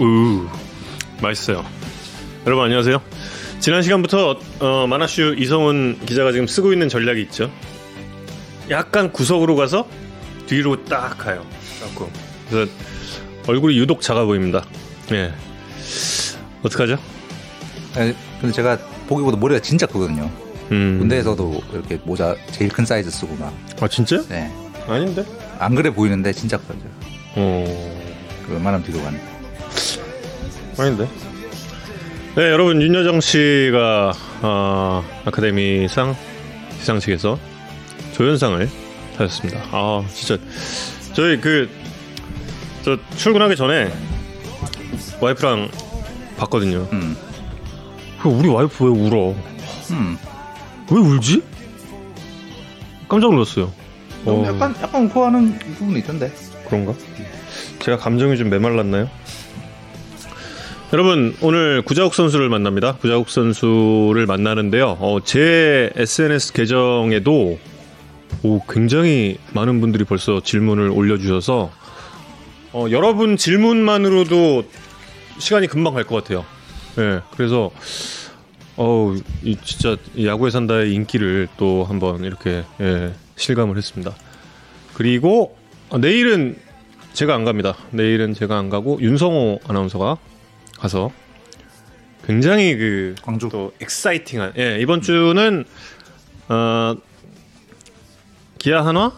우 맛있어요. 여러분 안녕하세요. 지난 시간부터 어, 만화슈 이성훈 기자가 지금 쓰고 있는 전략이 있죠. 약간 구석으로 가서 뒤로 딱 가요. 자꾸. 그래서 얼굴이 유독 작아 보입니다. 예. 어떡하죠? 네, 근데 제가 보기보다 머리가 진짜 크거든요. 음. 군대에서도 이렇게 모자 제일 큰 사이즈 쓰고 막. 아 진짜? 네. 아닌데? 안 그래 보이는데 진짜 커요. 어. 그 웬만하면 뒤로 가네. 아닌데? 네, 여러분 윤여정 씨가 어, 아카데미상 시상식에서 조연상을 타셨습니다. 아, 진짜 저희 그 저 출근하기 전에 와이프랑 봤거든요. 음. 그 우리 와이프 왜 울어? 음. 왜 울지? 깜짝 놀랐어요. 어, 약간 약간 웃어하는 부분이 있던데. 그런가? 제가 감정이 좀 메말랐나요? 여러분 오늘 구자욱 선수를 만납니다. 구자욱 선수를 만나는데요. 어, 제 SNS 계정에도 오, 굉장히 많은 분들이 벌써 질문을 올려주셔서 어, 여러분 질문만으로도 시간이 금방 갈 것 같아요. 예, 그래서 어우, 이 진짜 이 야구에 산다의 인기를 또 한번 이렇게 예, 실감을 했습니다. 그리고 어, 내일은 제가 안 갑니다. 내일은 제가 안 가고 윤성호 아나운서가 가서 굉장히 그 광주. 또 엑사이팅한 예 이번 주는 어 기아 한화?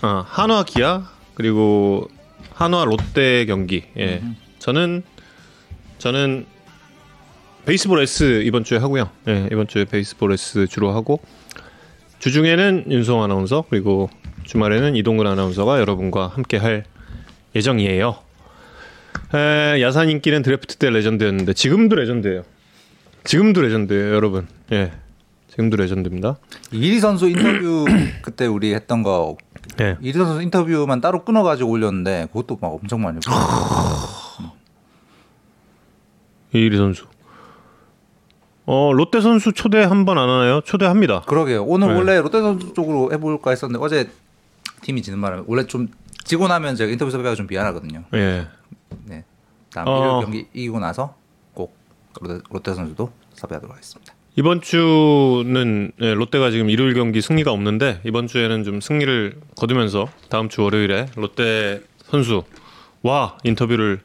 어, 한화 기아 그리고 한화 롯데 경기. 예. 저는 저는 베이스볼 S 이번 주에 하고요. 예 이번 주에 베이스볼 S 주로 하고 주중에는 윤성호 아나운서 그리고 주말에는 이동근 아나운서가 여러분과 함께 할 예정이에요. 에, 야산 인기는 드래프트 때 레전드였는데 지금도 레전드예요. 지금도 레전드예요, 여러분. 예. 지금도 레전드입니다. 이의리 선수 인터뷰 그때 우리 했던 거 예. 이리 선수 인터뷰만 따로 끊어 가지고 올렸는데 그것도 막 엄청 많이. 이리 선수. 어, 롯데 선수 초대 한 번 안 하나요? 초대합니다. 그러게요. 오늘 네. 원래 롯데 선수 쪽으로 해볼까 했었는데 어제 팀이 지는 바람에 원래 좀 지고 나면 제가 인터뷰 섭외가 좀 미안하거든요. 예. 네. 다음 어. 일요일 경기 이기고 나서 꼭 롯데, 롯데 선수도 섭외하도록 하겠습니다. 이번 주는 예, 롯데가 지금 일요일 경기 승리가 없는데 이번 주에는 좀 승리를 거두면서 다음 주 월요일에 롯데 선수와 인터뷰를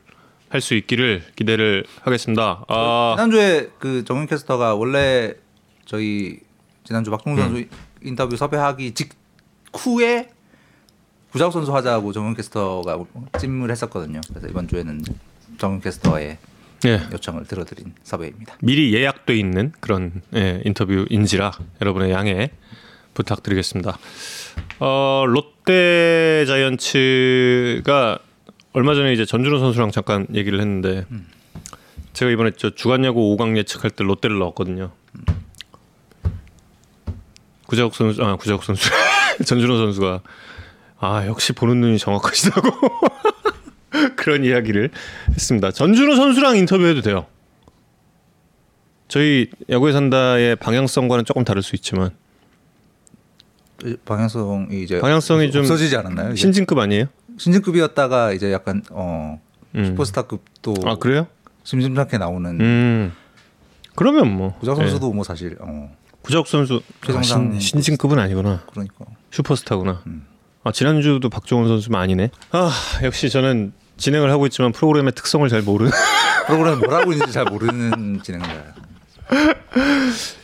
할 수 있기를 기대를 하겠습니다. 아, 지난주에 그 정윤 캐스터가 원래 저희 지난주 박종훈 음. 선수 인터뷰 섭외하기 직후에 구자욱 선수 하자고 정윤 캐스터가 찜을 했었거든요. 그래서 이번 주에는 정윤 캐스터의 예. 요청을 들어드린 섭외입니다. 미리 예약돼 있는 그런 예, 인터뷰인지라 여러분의 양해 부탁드리겠습니다. 어, 롯데 자이언츠가 얼마 전에 이제 전준호 선수랑 잠깐 얘기를 했는데 제가 이번에 저 주간야구 5강 예측할 때 롯데를 넣었거든요. 구자욱 선수, 아 구자욱 선수, 전준호 선수가 아 역시 보는 눈이 정확하시다고 그런 이야기를 했습니다. 전준호 선수랑 인터뷰해도 돼요. 저희 야구에 산다의 방향성과는 조금 다를 수 있지만 방향성이 이제 방향성이 좀 없어지지 않았나요? 이제? 신진급 아니에요? 신진급이었다가 이제 약간 어 음. 슈퍼스타급도 아 그래요? 심심찮게 나오는 음 그러면 뭐 구자욱 예. 선수도 뭐 사실 어 구자욱 선수 아, 최정상 신, 신진급은 아니구나 그러니까 슈퍼스타구나. 음. 아 지난주도 박종원 선수만 아니네. 아 역시 저는 진행을 하고 있지만 프로그램의 특성을 잘 모르는 프로그램 뭘 하고 있는지 잘 모르는 진행자예요.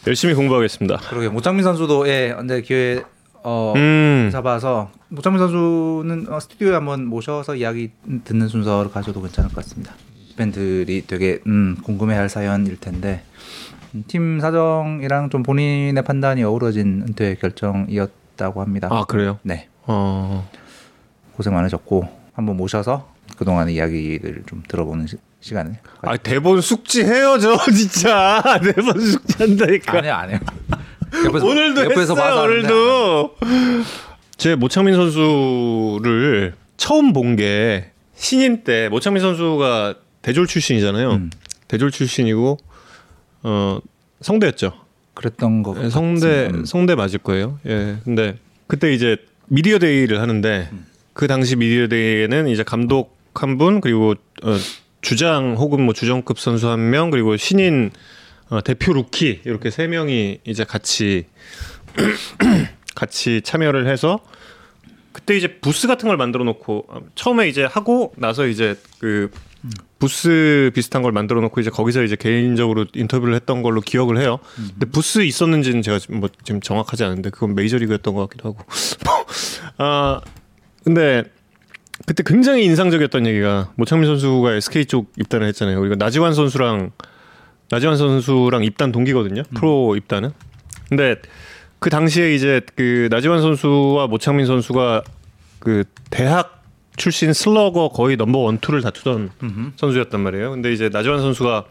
열심히 공부하겠습니다. 그러게 모창민 선수도 예 언제 기회 어 음 잡아서 모창민 선수는 어, 스튜디오에 한번 모셔서 이야기 듣는 순서를 가져도 괜찮을 것 같습니다. 팬들이 되게 음, 궁금해할 사연일 텐데 음, 팀 사정이랑 좀 본인의 판단이 어우러진 은퇴 결정이었다고 합니다. 아 그래요? 네 어 고생 많으셨고 한번 모셔서 그동안의 이야기를 좀 들어보는 시, 시간을 아 대본 숙지 해요 저 진짜 대본 숙지한다니까. 안 해요 안 해요. 옆에서, 오늘도 옆에서 했어요 오늘도 제 모창민 선수를 처음 본 게 신인 때 모창민 선수가 대졸 출신이잖아요 음. 대졸 출신이고 어 성대였죠 그랬던 거 예, 성대 같은, 음. 성대 맞을 거예요 예 근데 그때 이제 미디어 데이를 하는데 그 당시 미디어 데이에는 이제 감독 한 분 그리고 어, 주장 혹은 뭐 주전급 선수 한 명 그리고 신인 어, 대표 루키 이렇게 세 명이 이제 같이 같이 참여를 해서 그때 이제 부스 같은 걸 만들어 놓고 어, 처음에 이제 하고 나서 이제 그 부스 비슷한 걸 만들어 놓고 이제 거기서 이제 개인적으로 인터뷰를 했던 걸로 기억을 해요. 근데 부스 있었는지는 제가 뭐 지금 정확하지 않은데 그건 메이저리그였던 것 같기도 하고. 아 근데 그때 굉장히 인상적이었던 얘기가 모창민 선수가 SK 쪽 입단을 했잖아요. 그리고 나지완 선수랑 나지완 선수랑 입단 동기거든요. 프로 입단은. 근데 그 당시에 이제 그 나지완 선수와 모창민 선수가 그 대학 출신 슬러거 거의 넘버 원 투를 다투던 선수였단 말이에요. 근데 이제 나지완 선수가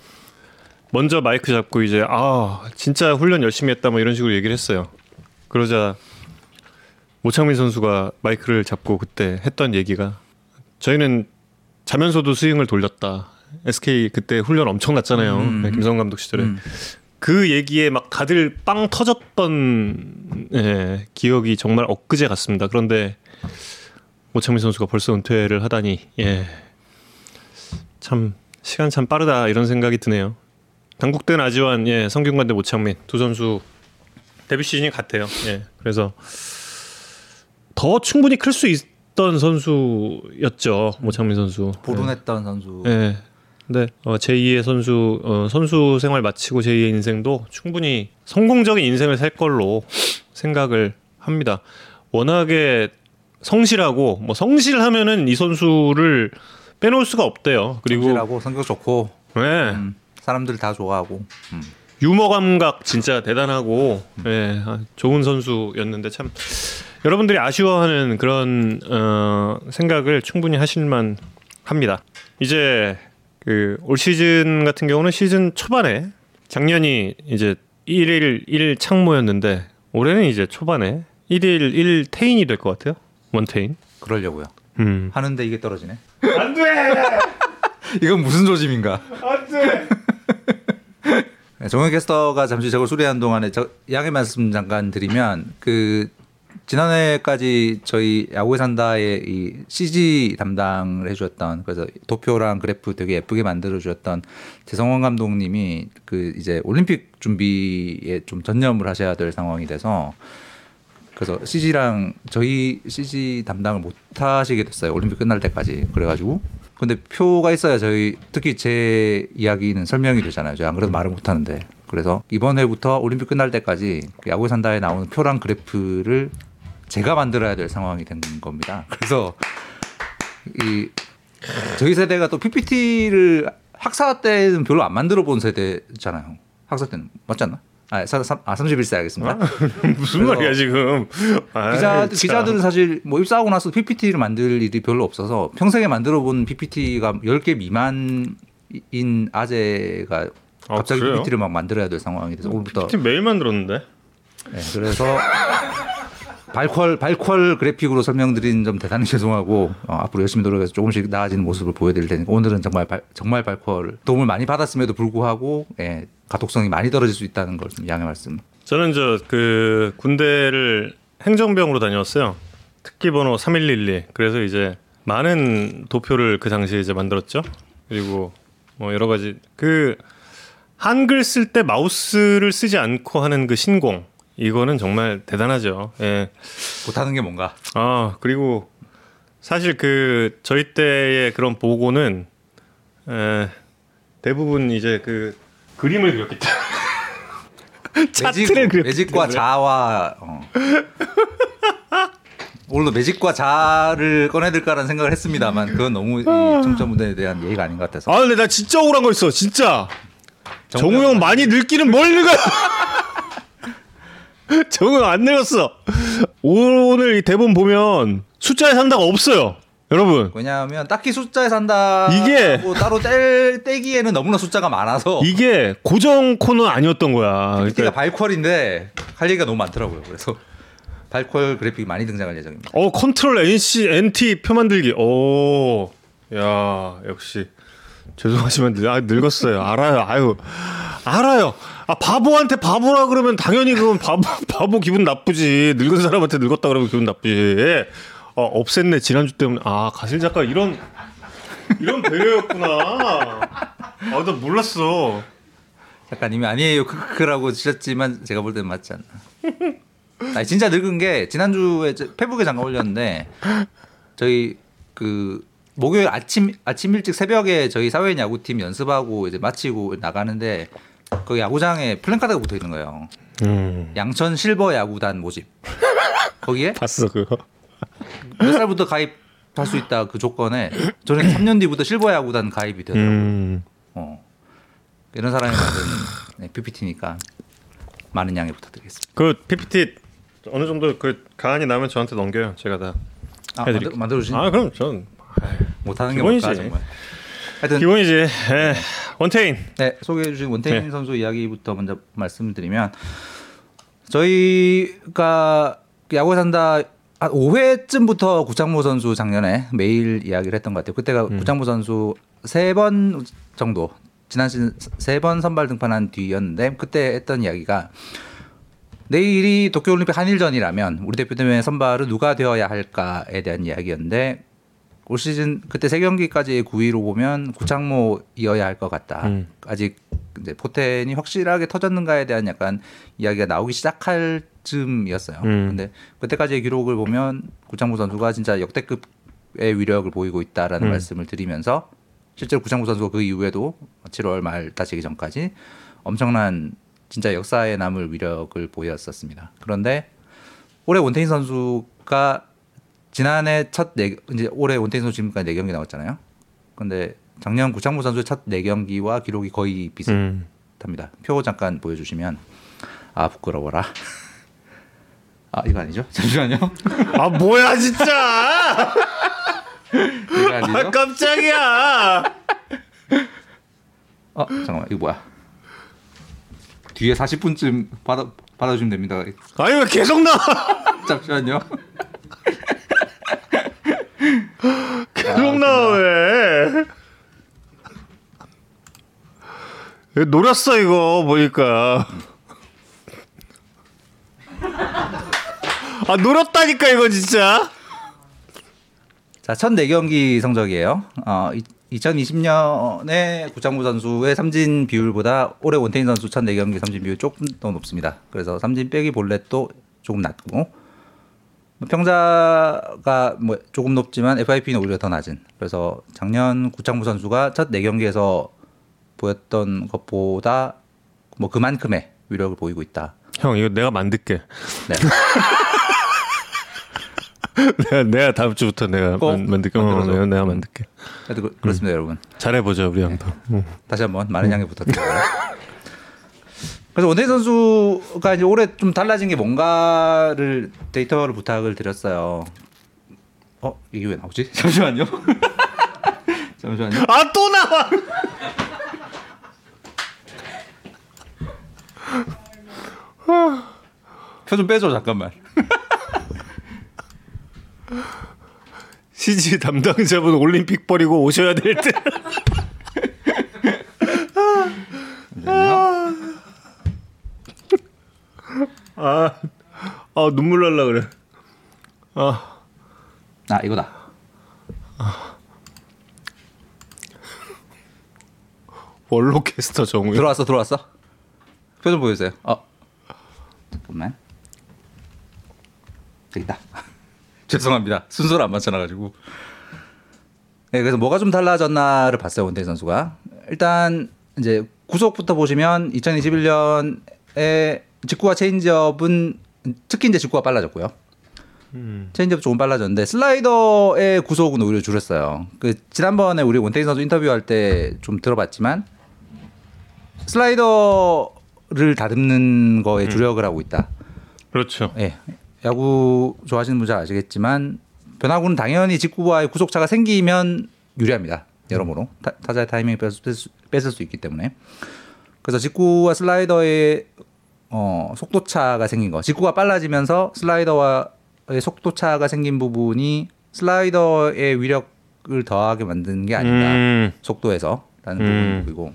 먼저 마이크 잡고 이제 아 진짜 훈련 열심히 했다 뭐 이런 식으로 얘기를 했어요. 그러자 모창민 선수가 마이크를 잡고 그때 했던 얘기가 저희는 자면서도 스윙을 돌렸다. SK 그때 훈련 엄청 났잖아요. 음. 네, 김성 감독 시절에. 음. 그 얘기에 막 다들 빵 터졌던 예, 기억이 정말 엊그제 같습니다. 그런데 모창민 선수가 벌써 은퇴를 하다니 예. 참 시간 참 빠르다 이런 생각이 드네요. 당국대 나지완 예, 성균관대 모창민 두 선수 데뷔 시즌이 같아요. 예. 그래서 더 충분히 클 수 있던 선수였죠. 모창민 선수. 보존했던 선수. 예. 근데 어, 제2의 선수 어, 선수 생활 마치고 제2의 인생도 충분히 성공적인 인생을 살 걸로 생각을 합니다. 워낙에 성실하고 뭐 성실하면은 이 선수를 빼놓을 수가 없대요. 그리고 성실하고 성격 좋고 네, 음, 사람들 다 좋아하고. 음. 유머 감각 진짜 대단하고 예, 아, 좋은 선수였는데 참 여러분들이 아쉬워하는 그런 어, 생각을 충분히 하실만 합니다. 이제 그 올 시즌 같은 경우는 시즌 초반에 작년이 이제 1일 1 창모였는데 올해는 이제 초반에 1일 1 태인이 될 것 같아요. 원태인. 그러려고요. 음. 하는데 이게 떨어지네. 안 돼. 이건 무슨 조짐인가? 안 돼. 네, 정현 캐스터가 잠시 저걸 수리하는 동안에 저 양해 말씀 잠깐 드리면 그 지난해까지 저희 야구에 산다의 이 CG 담당을 해주셨던 그래서 도표랑 그래프 되게 예쁘게 만들어 주셨던 재성원 감독님이 그 이제 올림픽 준비에 좀 전념을 하셔야 될 상황이 돼서 그래서 CG랑 저희 CG 담당을 못 하시게 됐어요 올림픽 끝날 때까지 그래가지고 근데 표가 있어야 저희 특히 제 이야기는 설명이 되잖아요. 제가 안 그래도 말을 못 하는데. 그래서 이번 해부터 올림픽 끝날 때까지 그 야구 산다에 나오는 표랑 그래프를 제가 만들어야 될 상황이 된 겁니다. 그래서 이 저희 세대가 또 PPT를 학사 때는 별로 안 만들어 본 세대잖아요. 학사 때는 맞지 않나? 아, 사, 삼- 아 31세 알겠습니다. 무슨 그래서 말이야 지금? 아이, 기자 참. 기자들은 사실 뭐 입사하고 나서 PPT를 만들 일이 별로 없어서 평생에 만들어 본 PPT가 10개 미만인 아재가 아, 갑자기 그래요? PPT를 막 만들어야 될 상황이 돼서 오늘부터 팀 매일 만들었는데. 네, 그래서 발퀄 발퀄 그래픽으로 설명드린 점 대단히 죄송하고 어, 앞으로 열심히 노력해서 조금씩 나아지는 모습을 보여드릴 테니까 오늘은 정말 발, 정말 발퀄 도움을 많이 받았음에도 불구하고 예, 가독성이 많이 떨어질 수 있다는 걸 좀 양해 말씀. 저는 저 그 군대를 행정병으로 다녔어요. 특기 번호 3112. 그래서 이제 많은 도표를 그 당시에 이제 만들었죠. 그리고 뭐 여러 가지 그 한글 쓸 때 마우스를 쓰지 않고 하는 그 신공 이거는 정말 대단하죠. 예. 못하는 게 뭔가. 아 그리고 사실 그 저희 때의 그런 보고는 에, 대부분 이제 그 그림을 그렸기 때문에 차트를 그렸기 매직과 때문에. 자와 어. 오늘도 매직과 자를 꺼내들까라는 생각을 했습니다만 그건 너무 이 청취자분들에 대한 예의가 아닌 것 같아서 아 근데 나 진짜 억울한 거 있어 진짜 정우 정우 형 많이 늙기는 뭘 늙어 요 정우 형안 늙었어. 오늘 이 대본 보면 숫자에 산다가 없어요. 여러분. 왜냐하면 딱히 숫자에 산다 이게- 따로 뗄, 떼기에는 너무나 숫자가 많아서. 이게 고정 코너 아니었던 거야. 그러니까 발퀄인데 할 얘기가 너무 많더라고요. 그래서 발퀄 그래픽이 많이 등장할 예정입니다. 어 컨트롤 NC NT 표 만들기. 오 야 역시. 죄송하지만 늙, 아, 늙었어요. 알아요. 아유 알아요 아 바보한테 바보라 그러면 당연히 그건 바보 바보 기분 나쁘지 늙은 사람한테 늙었다 그러면 기분 나쁘지 어 없앴네 지난주 때문에 아 가실 작가 이런 이런 배려였구나. 아, 나 몰랐어. 작가님이 아니에요 크크크라고 주셨지만 제가 볼 때는 맞지 않나. 아니 진짜 늙은 게 지난주에 저 페북에 잠깐 올렸는데 저희 그 목요일 아침 아침 일찍 새벽에 저희 사회인 야구팀 연습하고 이제 마치고 나가는데 그 야구장에 플랜카드가 붙어 있는 거예요. 음. 양천 실버 야구단 모집. 거기에 봤어 그거. 몇 살부터 가입할 수 있다 그 조건에 저는 3년 뒤부터 실버 야구단 가입이 되더라고요. 음. 어. 이런 사람이 만든 네, PPT니까 많은 양해 부탁드리겠습니다. 그 PPT 어느 정도 그 가안이 나면 저한테 넘겨요. 제가 다 아, 해드릴게요. 만들, 만들어주신 아 그럼 전 못하는 게. 뭘까 정말. 하여튼 기본이지. 예. 원태인. 네, 소개해 주신 원태인 네. 선수 이야기부터 먼저 말씀드리면 저희가 야구 산다 한 5회쯤부터 구창모 선수 작년에 매일 이야기를 했던 것 같아요. 그때가 음. 구창모 선수 세 번 정도 지난 시즌 세 번 선발 등판한 뒤였는데 그때 했던 이야기가 내일이 도쿄올림픽 한일전이라면 우리 대표팀의 선발은 누가 되어야 할까에 대한 이야기였는데 올 시즌 그때 세 경기까지의 9위로 보면 구창모이어야 할 것 같다. 음. 아직 이제 포텐이 확실하게 터졌는가에 대한 약간 이야기가 나오기 시작할 즈음이었어요. 음. 근데 그때까지의 기록을 보면 구창모 선수가 진짜 역대급의 위력을 보이고 있다라는 음. 말씀을 드리면서 실제로 구창모 선수가 그 이후에도 7월 말 다치기 전까지 엄청난 진짜 역사에 남을 위력을 보였었습니다. 그런데 올해 원태인 선수가 지난해 첫 네, 이제 올해 원태인 선수 지금까지 네 경기 나왔잖아요. 근데 작년 구창모 선수의 첫 네 경기와 기록이 거의 음. 비슷합니다. 표 잠깐 보여주시면 아 부끄러워라. 아 이거 아니죠? 잠시만요. 아 뭐야 진짜. 이거 아? 깜짝이야. 어 잠깐만 이거 뭐야? 뒤에 40분쯤 받아 받아주시면 됩니다. 아니 왜 계속 나와? 잠시만요. 나와 왜? 왜 노렸어 이거 보니까. 아 노렸다니까 이거 진짜. 자, 첫 4경기 성적이에요. 어, 2020년에 구창모 선수의 삼진 비율보다 올해 원태인 선수 첫 4경기 삼진 비율 조금 더 높습니다. 그래서 삼진 빼기 볼넷도 조금 낮고 뭐 평자가 뭐 조금 높지만 FIP는 오히려 더 낮은. 그래서 작년 구창모 선수가 첫 4경기에서 보였던 것보다 뭐 그만큼의 위력을 보이고 있다. 형 이거 내가 만들게. 네. 내가, 내가 다음 주부터 내가 만, 만들게. 어. 내가, 내가 만들게. 그- 그렇습니다, 여러분. 잘해보자 우리 형도. 응. 다시 한번 많은 양해 부탁드려요. 그래서 원태인 선수가 이제 올해 좀 달라진 게 뭔가를 데이터를 부탁을 드렸어요. 어 이게 왜 나오지? 잠시만요. 잠시만요. 아 또 나와. 표 좀 빼줘 잠깐만. CG 담당자분 올림픽 버리고 오셔야 될 때. 아, 아 눈물 날라 그래. 아, 아 이거다. 원로 캐스터 정우영. 들어왔어 들어왔어. 표좀 보여주세요. 어 잠깐만. 있다. 죄송합니다. 순서를 안 맞춰놔가지고. 네, 그래서 뭐가 좀 달라졌나를 봤어요 원태인 선수가. 일단 이제 구속부터 보시면 2021년에 직구와 체인지업은 특히 이제 직구가 빨라졌고요. 체인지업 조금 빨라졌는데 슬라이더의 구속은 오히려 줄었어요. 그 지난번에 우리 원태인 선수 인터뷰할 때 좀 들어봤지만 슬라이더를 다듬는 거에 주력을 하고 있다. 그렇죠. 예. 야구 좋아하시는 분들 잘 아시겠지만 변화구는 당연히 직구와의 구속차가 생기면 유리합니다. 여러모로 타, 타자의 타이밍을 뺏을 수, 뺏을 수 있기 때문에 그래서 직구와 슬라이더의 어, 속도차가 생긴 거 직구가 빨라지면서 슬라이더와의 속도차가 생긴 부분이 슬라이더의 위력을 더하게 만드는 게 아닌가 음, 속도에서라는 음. 부분이고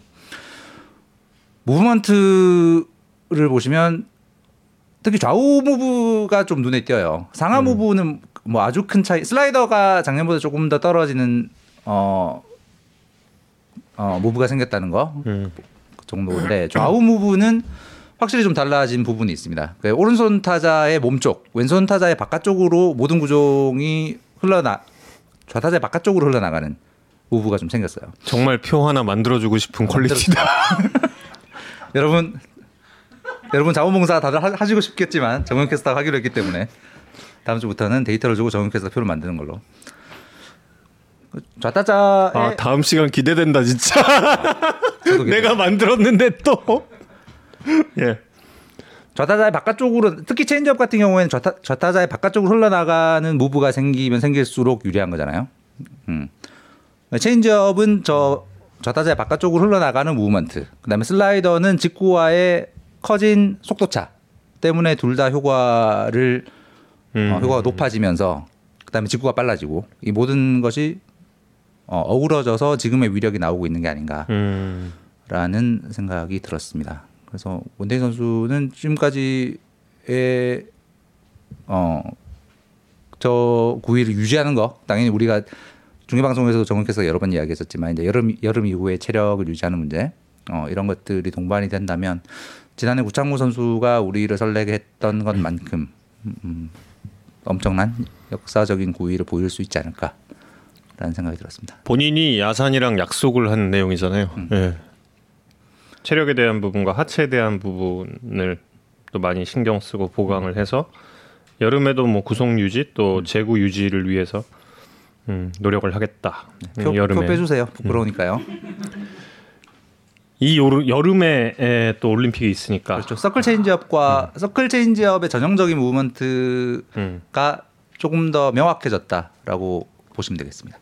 무브먼트를 보시면 특히 좌우 무브가 좀 눈에 띄어요. 상하 무브는 뭐 아주 큰 차이. 슬라이더가 작년보다 조금 더 떨어지는 어 어, 무브가 생겼다는 거 음. 그 정도인데 좌우 무브는 확실히 좀 달라진 부분이 있습니다. 그 오른손 타자의 몸쪽, 왼손 타자의 바깥쪽으로 모든 구종이 흘러나 좌타자의 바깥쪽으로 흘러나가는 무브가 좀 생겼어요. 정말 표 하나 만들어주고 싶은 퀄리티다. 여러분 여러분 자원봉사 다들 하, 하시고 싶겠지만 정현 캐스터가 하기로 했기 때문에 다음 주부터는 데이터를 주고 정현 캐스터 표를 만드는 걸로. 그 좌타자의 아 다음 시간 기대된다 진짜. 내가 만들었는데 또. 예. 좌타자의 바깥쪽으로 특히 체인지업 같은 경우에는 좌타, 좌타자의 바깥쪽으로 흘러나가는 move가 생기면 생길수록 유리한 거잖아요. 음. 체인지업은 저 좌타자의 바깥쪽으로 흘러나가는 movement. 그다음에 슬라이더는 직구와의 커진 속도차 때문에 둘 다 효과를 음. 어, 효과가 높아지면서 그다음에 직구가 빨라지고 이 모든 것이 어, 어우러져서 지금의 위력이 나오고 있는 게 아닌가. 음. 라는 생각이 들었습니다. 그래서 원태인 선수는 지금까지의 어 저 구위를 유지하는 거 당연히 우리가 중계 방송에서도 정은께서 여러 번 이야기했었지만 이제 여름 여름 이후에 체력을 유지하는 문제 어 이런 것들이 동반이 된다면 지난해 구창모 선수가 우리를 설레게 했던 것만큼 음, 엄청난 역사적인 구위를 보일 수 있지 않을까라는 생각이 들었습니다. 본인이 야산이랑 약속을 한 내용이잖아요. 예. 체력에 대한 부분과 하체에 대한 부분을 또 많이 신경 쓰고 보강을 해서 여름에도 뭐 구속 유지 또 재구 유지를 위해서 음, 노력을 하겠다. 음, 표, 여름에 표 빼주세요. 부끄러우니까요. 이 요르, 여름에 에, 또 올림픽이 있으니까 그렇죠. 서클 체인지업과 서클 체인지업의 전형적인 movement가 음. 조금 더 명확해졌다라고 보시면 되겠습니다.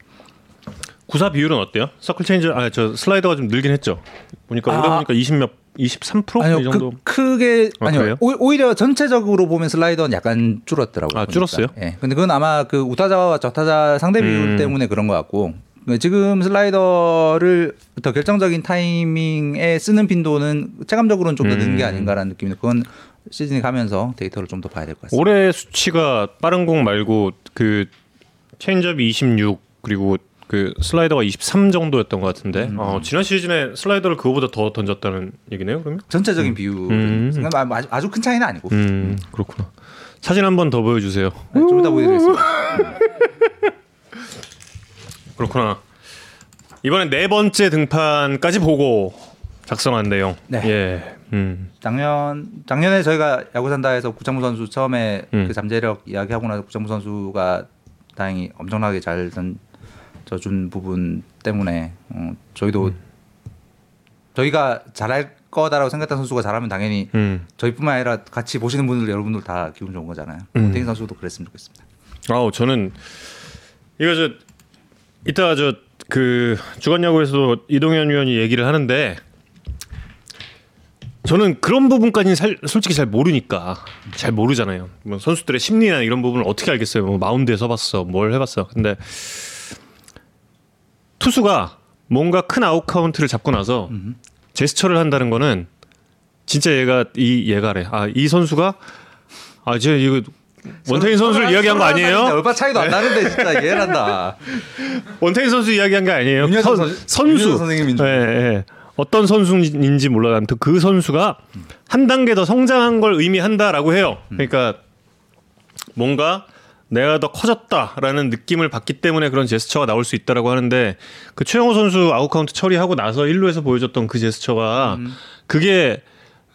구사 비율은 어때요? 서클 체인지 아저 슬라이더가 좀 늘긴 했죠. 보니까 아. 보니까 20몇 23%? 아니요, 이 정도. 크, 크게 아, 아니요. 그래요? 오, 오히려 전체적으로 보면 슬라이더는 약간 줄었더라고요. 아, 보니까. 줄었어요? 예. 근데 그건 아마 그 우타자와 좌타자 상대 비율 음. 때문에 그런 것 같고 지금 슬라이더를 더 결정적인 타이밍에 쓰는 빈도는 체감적으로는 좀 더 는게 음. 아닌가라는 느낌인데 그건 시즌이 가면서 데이터를 좀 더 봐야 될 것 같습니다. 올해 수치가 빠른 공 말고 그 체인지업이 26 그리고 그 슬라이더가 23 정도였던 것 같은데 음. 어, 지난 시즌에 슬라이더를 그거보다 더 던졌다는 얘기네요 그러면? 전체적인 비율은 음. 아주, 아주 큰 차이는 아니고 음 그렇구나 사진 한 번 더 보여주세요 네, 좀 이따 보여드리겠습니다. 그렇구나 이번엔 네 번째 등판까지 보고 작성한 내용 네. 예 음. 작년 작년에 저희가 야구 산다에서 구창모 선수 처음에 음. 그 잠재력 이야기하고 나서 구창모 선수가 다행히 엄청나게 잘 던 져준 부분 때문에 어, 저희도 음. 저희가 잘할 거다라고 생각했던 선수가 잘하면 당연히 음. 저희뿐만 아니라 같이 보시는 분들 여러분들 다 기분 좋은 거잖아요. 음. 원태인 선수도 그랬으면 좋겠습니다. 아우 저는 이거 저 이따 저 그 주간야구에서도 이동현 위원이 얘기를 하는데 저는 그런 부분까지는 살, 솔직히 잘 모르니까 잘 모르잖아요. 뭐 선수들의 심리나 이런 부분을 어떻게 알겠어요? 뭐 마운드에 서봤어, 뭘 해봤어. 근데 투수가 뭔가 큰 아웃 카운트를 잡고 나서 제스처를 한다는 거는 진짜 얘가 이 얘가래. 아 이 선수가 아저 이거 원태인 선수를 이야기한 거 아니에요? 얼마 차이도 안 나는데 진짜 이해한다. 원태인 선수 이야기한 게 아니에요. 선, 선- 선수. 선생님인 줄. 예, 예. 어떤 선수인지 몰라요. 아무튼 그 선수가 한 단계 더 성장한 걸 의미한다라고 해요. 그러니까 뭔가 내가 더 커졌다라는 느낌을 받기 때문에 그런 제스처가 나올 수 있다라고 하는데 그 최형우 선수 아웃 카운트 처리하고 나서 1루에서 보여줬던 그 제스처가 그게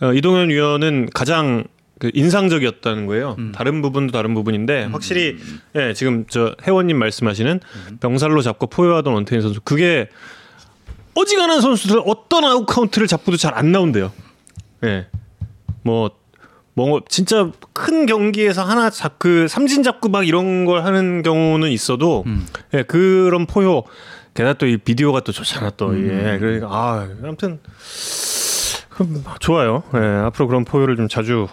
어, 이동현 위원은 가장 그 인상적이었다는 거예요. 다른 부분도 다른 부분인데 확실히 예, 지금 저 회원님 말씀하시는 병살로 잡고 포효하던 원태인 선수 그게 어지간한 선수들 어떤 아웃 카운트를 잡고도 잘 안 나온대요. 예. 뭐, 뭐, 진짜 큰 경기에서 하나 잡, 그 삼진 잡고 막 이런 걸 하는 경우는 있어도, 예, 그런 포효, 게다가 또 이 비디오가 또 좋잖아, 또, 예. 그러니까, 아, 아무튼, 그, 좋아요. 예, 앞으로 그런 포효를 좀 자주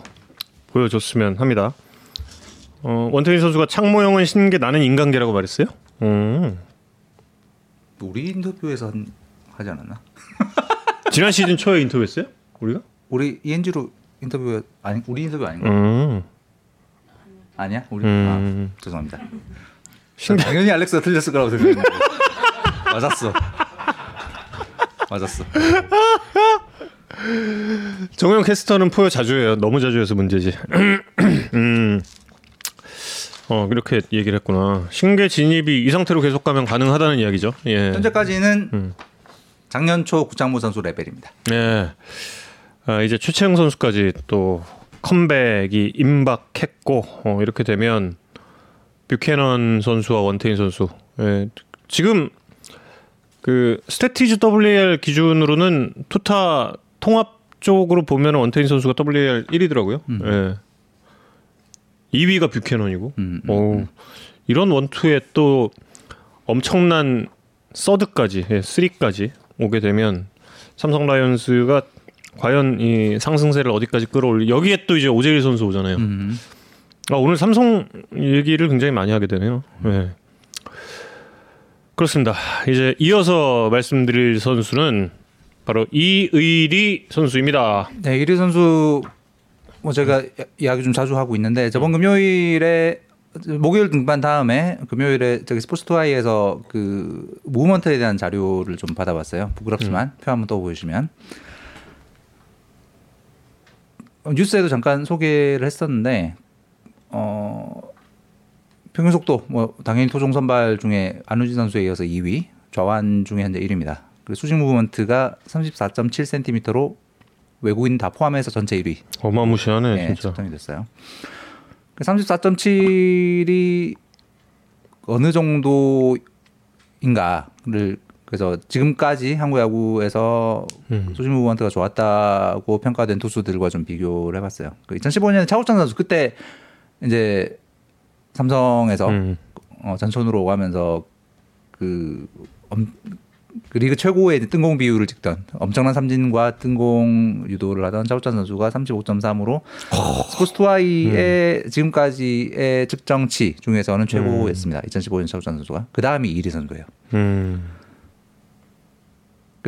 보여줬으면 합니다. 어, 원태인 선수가 창모 형은 신게 나는 인간계라고 말했어요? 음. 우리 인터뷰에서 한- 하지 않았나? 지난 시즌 초에 인터뷰했어요? 우리가? 우리 ENG로 인터뷰 아니 우리 인터뷰 아닌가? 음. 아니야? 우리 음. 아, 죄송합니다. 당연히 알렉스가 틀렸을 거라고 생각했는데 맞았어. 맞았어. 정우영 캐스터는 포효 자주 해요. 너무 자주 해서 문제지. 음. 어 그렇게 얘기를 했구나. 신계 진입이 이 상태로 계속 가면 가능하다는 이야기죠. 예. 현재까지는 음. 작년 초 구창모 선수 레벨입니다. 예. 아, 이제 최채영 선수까지 또 컴백이 임박했고 어, 이렇게 되면 뷰캐넌 선수와 원태인 선수 예. 지금 그 스태티즈 WAR 기준으로는 투타 통합 쪽으로 보면 원태인 선수가 WAR 1위더라고요. 예. 2위가 뷰캐넌이고 음, 음, 오, 이런 원투에 또 엄청난 third까지, 예, 3까지 오게 되면 삼성 라이온스가 과연 이 상승세를 어디까지 끌어올리 여기에 또 이제 오재일 선수 오잖아요. 음. 아, 오늘 삼성 얘기를 굉장히 많이 하게 되네요. 네. 그렇습니다. 이제 이어서 말씀드릴 선수는 바로 이의리 선수입니다. 네, 이리 선수 뭐 제가 야- 이야기 좀 자주 하고 있는데 저번 금요일에 목요일 등반 다음에 금요일에 저기 스포츠 투아이에서 그 무브먼트에 대한 자료를 좀 받아봤어요. 부끄럽지만 표 한번 또 보여주시면 어, 뉴스에도 잠깐 소개를 했었는데 어 평균 속도 뭐 당연히 토종 선발 중에 안우진 선수에 이어서 2위, 좌완 중에 현재 1위입니다. 그리고 수직 무브먼트가 34.7cm로 외국인 다 포함해서 전체 1위 어마무시하네 네, 진짜. 측정이 됐어요. 34.7이 어느 정도인가를 그래서 지금까지 한국 야구에서 음. 소심 무브먼트가 좋았다고 평가된 투수들과 좀 비교를 해봤어요. 그 2015년에 차우찬 선수 그때 이제 삼성에서 음. 어, 전천으로 오가면서 그, 엄, 그 리그 최고의 뜬공 비율을 찍던 엄청난 삼진과 뜬공 유도를 하던 차우찬 선수가 35.3으로 스포츠 투아이의 지금까지의 측정치 중에서는 최고였습니다. 2015년 차우찬 선수가 그 다음이 이리 선수예요.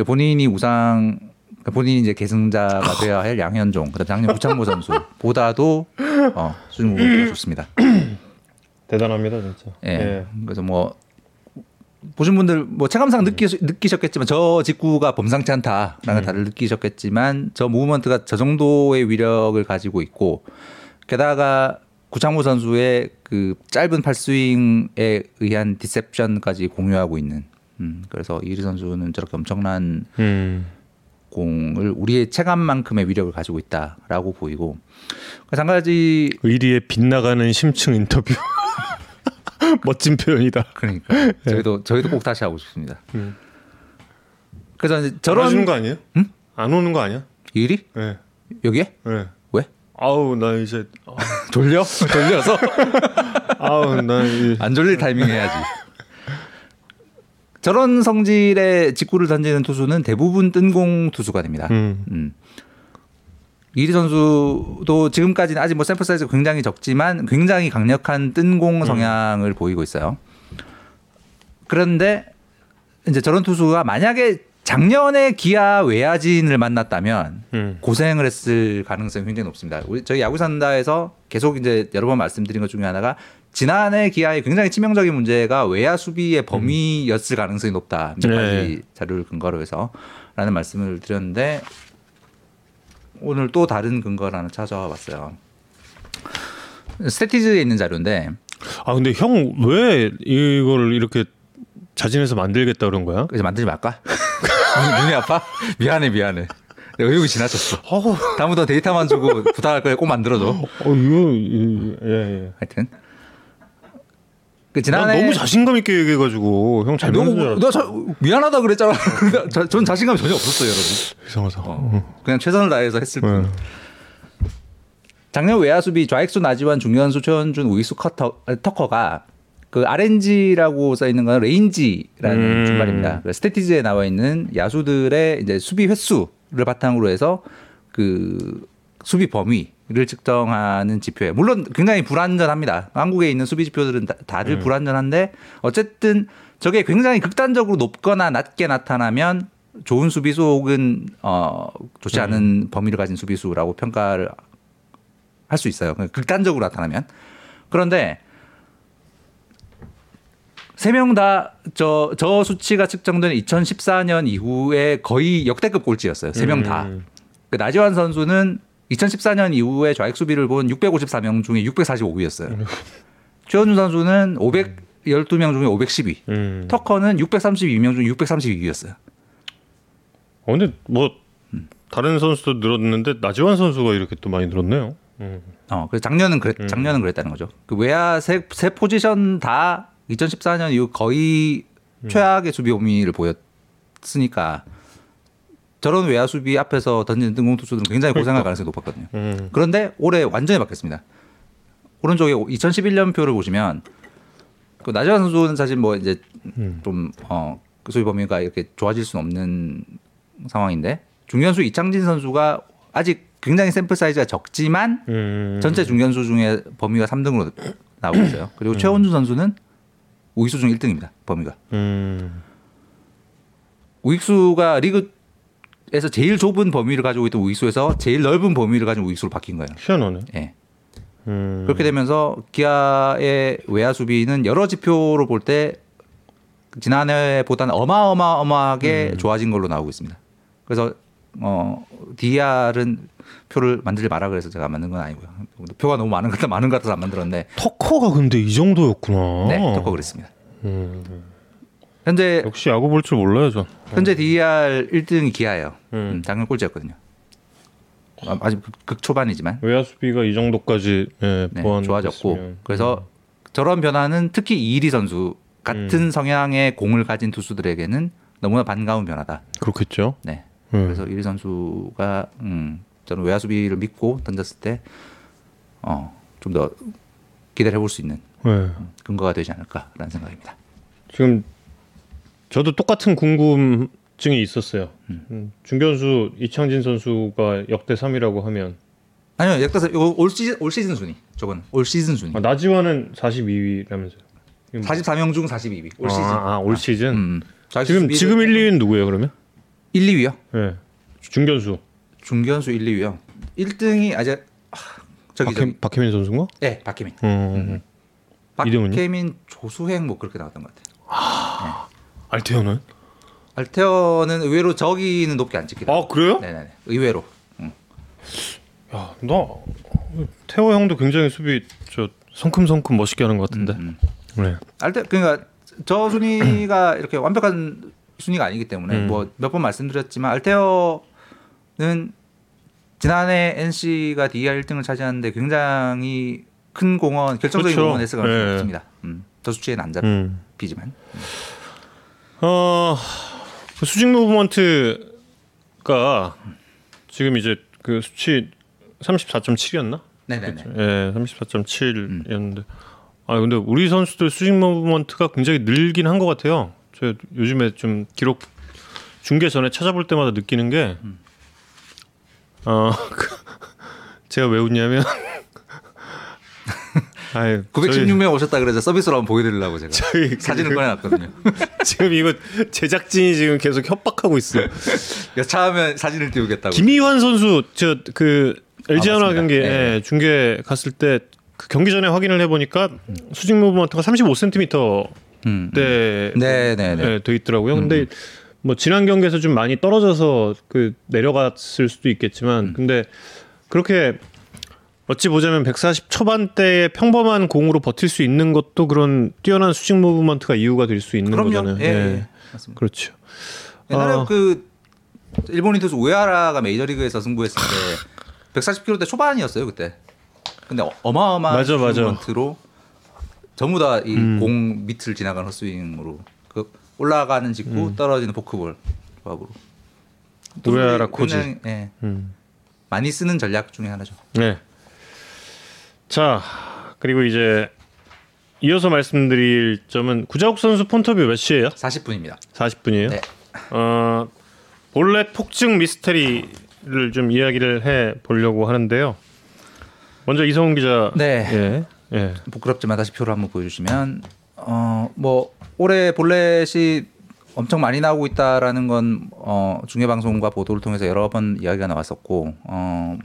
음. 그 본인이 우상 그 본인이 이제 계승자가 되어야 할 양현종 그다음 작년 구창모 선수 보다도 어, 수준 부분이 좋습니다. 대단합니다 진짜. 예. 그래서 뭐 보신 분들 뭐 체감상 느끼, 느끼셨겠지만 저 직구가 범상치 않다라는 걸 다들 느끼셨겠지만 저 무브먼트가 저 정도의 위력을 가지고 있고 게다가 구창모 선수의 그 짧은 팔스윙에 의한 디셉션까지 공유하고 있는 음, 그래서 이리 선수는 저렇게 엄청난 음. 공을 우리의 체감만큼의 위력을 가지고 있다라고 보이고 그래서 한 가지 의리의 빛나가는 심층 인터뷰. 멋진 표현이다. 그러니까 저희도 저희도 꼭 다시 하고 싶습니다. 음. 그래서 이제 저런 거 아니에요? 안 오는 거 아니야? 일이 예. 여기에 예. 왜 아우 나 이제 졸려 졸려서 아우 나 이- 안 졸릴 타이밍 해야지. 저런 성질의 직구를 던지는 투수는 대부분 뜬공 투수가 됩니다. 음. 음. 이리 선수도 지금까지는 아직 뭐 샘플 사이즈가 굉장히 적지만 굉장히 강력한 뜬공 성향을 보이고 있어요. 그런데 이제 저런 투수가 만약에 작년에 기아 외야진을 만났다면 음. 고생을 했을 가능성이 굉장히 높습니다. 우리 저희 야구 산다에서 계속 이제 여러 번 말씀드린 것 중에 하나가 지난해 기아의 굉장히 치명적인 문제가 외야 수비의 범위였을 가능성이 높다. 몇 가지 네. 자료를 근거로 해서라는 말씀을 드렸는데 오늘 또 다른 근거를 하나 찾아와 봤어요. 스태티즈에 있는 자료인데 아 근데 형 왜 이걸 이렇게 자진해서 만들겠다 그런 거야? 이제 만들지 말까? 눈이 아파? 미안해 미안해. 내가 의욕이 지나쳤어. 다음부터 데이터만 주고 부탁할 거에 꼭 만들어줘. 어 이거 이- 예 예. 하여튼 그난 지난해 너무 자신감 있게 얘기해가지고 형 잘 너무. 나 자, 미안하다 그랬잖아. 자- 전 자신감이 전혀 없었어요, 여러분. 이상하다. 어. 그냥 최선을 다해서 했을 뿐. 네. 작년 외야 수비 좌익수 나지완 중견수 최원준 우익수 커터 아, 터커가 그 RNG라고 써 있는 건 range라는 음. 줄말입니다. 그 스태티즈에 나와 있는 야수들의 이제 수비 횟수를 바탕으로 해서 그 수비 범위를 측정하는 지표예요. 물론 굉장히 불완전합니다. 한국에 있는 수비 지표들은 다, 다들 불완전한데 어쨌든 저게 굉장히 극단적으로 높거나 낮게 나타나면 좋은 수비수 혹은 어 좋지 않은 범위를 가진 수비수라고 평가를 할 수 있어요. 극단적으로 나타나면. 그런데 세 명 다 저 저 수치가 측정된 2014년 이후에 거의 역대급 꼴찌였어요. 세 명 다. 음. 그 나지완 선수는 2014년 이후에 좌익 수비를 본 654명 중에 645위였어요. 최원준 선수는 512명 중에 512. 음. 터커는 632명 중에 632위였어요. 어, 근데 뭐 다른 선수도 늘었는데 나지완 선수가 이렇게 또 많이 늘었네요. 음. 어, 그래서 작년은 그랬, 작년은 그랬다는 거죠. 그 외야 세, 세 포지션 다 2014년 이후 거의 최악의 수비 범위를 보였으니까 저런 외야 수비 앞에서 던지는 등공 투수들은 굉장히 고생할 가능성이 높았거든요. 음. 그런데 올해 완전히 바뀌었습니다. 오른쪽에 2011년 표를 보시면 그 나지완 선수는 사실 뭐 이제 음. 좀 어, 그 수비 범위가 이렇게 좋아질 수는 없는 상황인데 중견수 이창진 선수가 아직 굉장히 샘플 사이즈가 적지만 음. 전체 중견수 중에 범위가 3등으로 나오고 있어요. 그리고 최원준 선수는 우익수 중 1등입니다. 범위가. 음. 우익수가 리그에서 제일 좁은 범위를 가지고 있던 우익수에서 제일 넓은 범위를 가진 우익수로 바뀐 거예요. 희한하네. 예. 음. 그렇게 되면서 기아의 외야 수비는 여러 지표로 볼 때 지난해보다는 어마어마어마하게 좋아진 걸로 나오고 있습니다. 그래서 어 DR은 표를 만들지 마라 그래서 제가 만든 건 아니고요. 표가 너무 많은 것 같아 많은 것 같아서 안 만들었는데 터커가 근데 이 정도였구나. 네, 덕거 그랬습니다. 음. 현재 역시 야구 볼 줄 몰라요, 전. 현재 DER 1등이 기아예요. 음. 음, 작년 꼴찌였거든요. 아, 아직 극 초반이지만 외야 수비가 이 정도까지 예, 네, 좋아졌고 그래서 저런 변화는 특히 이일이 선수 같은 음. 성향의 공을 가진 투수들에게는 너무나 반가운 변화다. 그렇겠죠. 네. 음. 그래서 이리 선수가 음, 저는 외야 수비를 믿고 던졌을 때 어, 좀 더 기대를 해볼 수 있는 네. 근거가 되지 않을까라는 생각입니다. 지금 저도 똑같은 궁금증이 있었어요. 음, 중견수 이창진 선수가 역대 3위라고 하면 아니요, 이거 올 시즌 올 시즌 순위. 저건 올 시즌 순위. 아, 나지완은 42위라면서요. 44명 중 42위. 올 시즌. 아, 아, 올 시즌. 음. 지금 지금 1, 2위는 누구예요, 그러면? 1, 2위요. 예. 중견수. 중견수 1, 2위요. 1등이 아직 아, 저기. 박해, 박혜민 선수인가? 네, 박혜민. 음. 이등은요? 박혜민, 조수행 뭐 그렇게 나왔던 것 같아요. 알테어는? 알테어는 의외로 저기는 높게 안 찍히다. 아, 그래요? 네네. 의외로. 음. 야, 나 태호 형도 굉장히 수비 저 성큼성큼 멋있게 하는 것 같은데. 음. 네. 알테 그러니까 저 순위가 이렇게 완벽한 순위가 아니기 때문에 음. 뭐몇 번 말씀드렸지만 알테어는 지난해 NC가 DR 1등을 차지하는데 굉장히 큰 공헌, 결정적인 그렇죠. 공헌을 했을 가능성이 네. 음. 저 수치에는 안 음. 잡히지만. 어, 그 수직 무브먼트가 지금 이제 그 수치 34.7이었나? 네네네. 예, 34.7이었는데. 아 근데 우리 선수들 수직 무브먼트가 굉장히 늘긴 한 것 같아요. 저 요즘에 좀 기록 중계 전에 찾아볼 때마다 느끼는 게, 어, 그 제가 왜 웃냐면, 아유, 916명 오셨다 그래서 서비스로 한번 보여드리려고 제가 저희 사진을 꺼내놨거든요. 지금 이거 제작진이 지금 계속 협박하고 있어. 여차하면 사진을 띄우겠다고. 김희환 선수 저 그 LG 아, 하나 맞습니다. 경기 네. 예, 중계 갔을 때 그 경기 전에 확인을 해보니까 수직 무브먼트가 35cm 음. 대 네네네. 예, 돼 있더라고요. 근데 뭐 지난 경기에서 좀 많이 떨어져서 그 내려갔을 수도 있겠지만 음. 근데 그렇게 어찌 보자면 140 초반대의 평범한 공으로 버틸 수 있는 것도 그런 뛰어난 수직 무브먼트가 이유가 될 수 있는 그럼요. 거잖아요. 예, 예. 맞습니다. 그렇죠. 옛날에 어. 그 일본인 투수 우에하라가 메이저리그에서 승부했을 때 140km대 초반이었어요 그때. 근데 어- 어마어마한 맞아, 맞아. 멘트로 전부 다이 음. 공 밑을 지나가는 헛스윙으로 그 올라가는 직구 음. 떨어지는 포크볼 조합으로. 투수들이 코지. 예, 음. 많이 쓰는 전략 중에 하나죠. 네. 자 그리고 이제 이어서 말씀드릴 점은 구자욱 선수 폰터뷰 몇 시에요? 40분입니다. 40분이에요. 네. 어, 본래 폭증 미스테리를 좀 이야기를 해 보려고 하는데요. 먼저 이성훈 기자. 네. 예. 예. 부끄럽지만 다시 표를 한번 보여주시면 어 뭐 올해 볼넷이 엄청 많이 나오고 있다라는 건 어, 중계 방송과 보도를 통해서 여러 번 이야기가 나왔었고 어,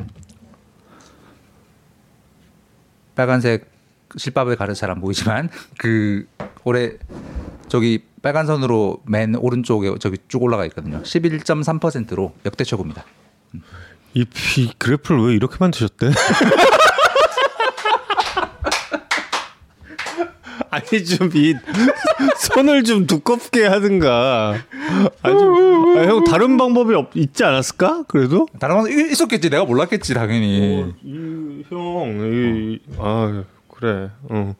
빨간색 실밥의 가르 잘안 보이지만 그 올해 저기 빨간 선으로 맨 오른쪽에 저기 쭉 올라가 있거든요. 11.3%로 역대 최고입니다. 이, 이 그래프를 왜 이렇게 만드셨대? 아니 좀 이 손을 좀 두껍게 하든가. 아니 좀, 아, 형 다른 방법이 없, 있지 않았을까? 그래도? 다른 건 있- 있었겠지. 내가 몰랐겠지 당연히. 이, 형, 이, 아 그래. 어.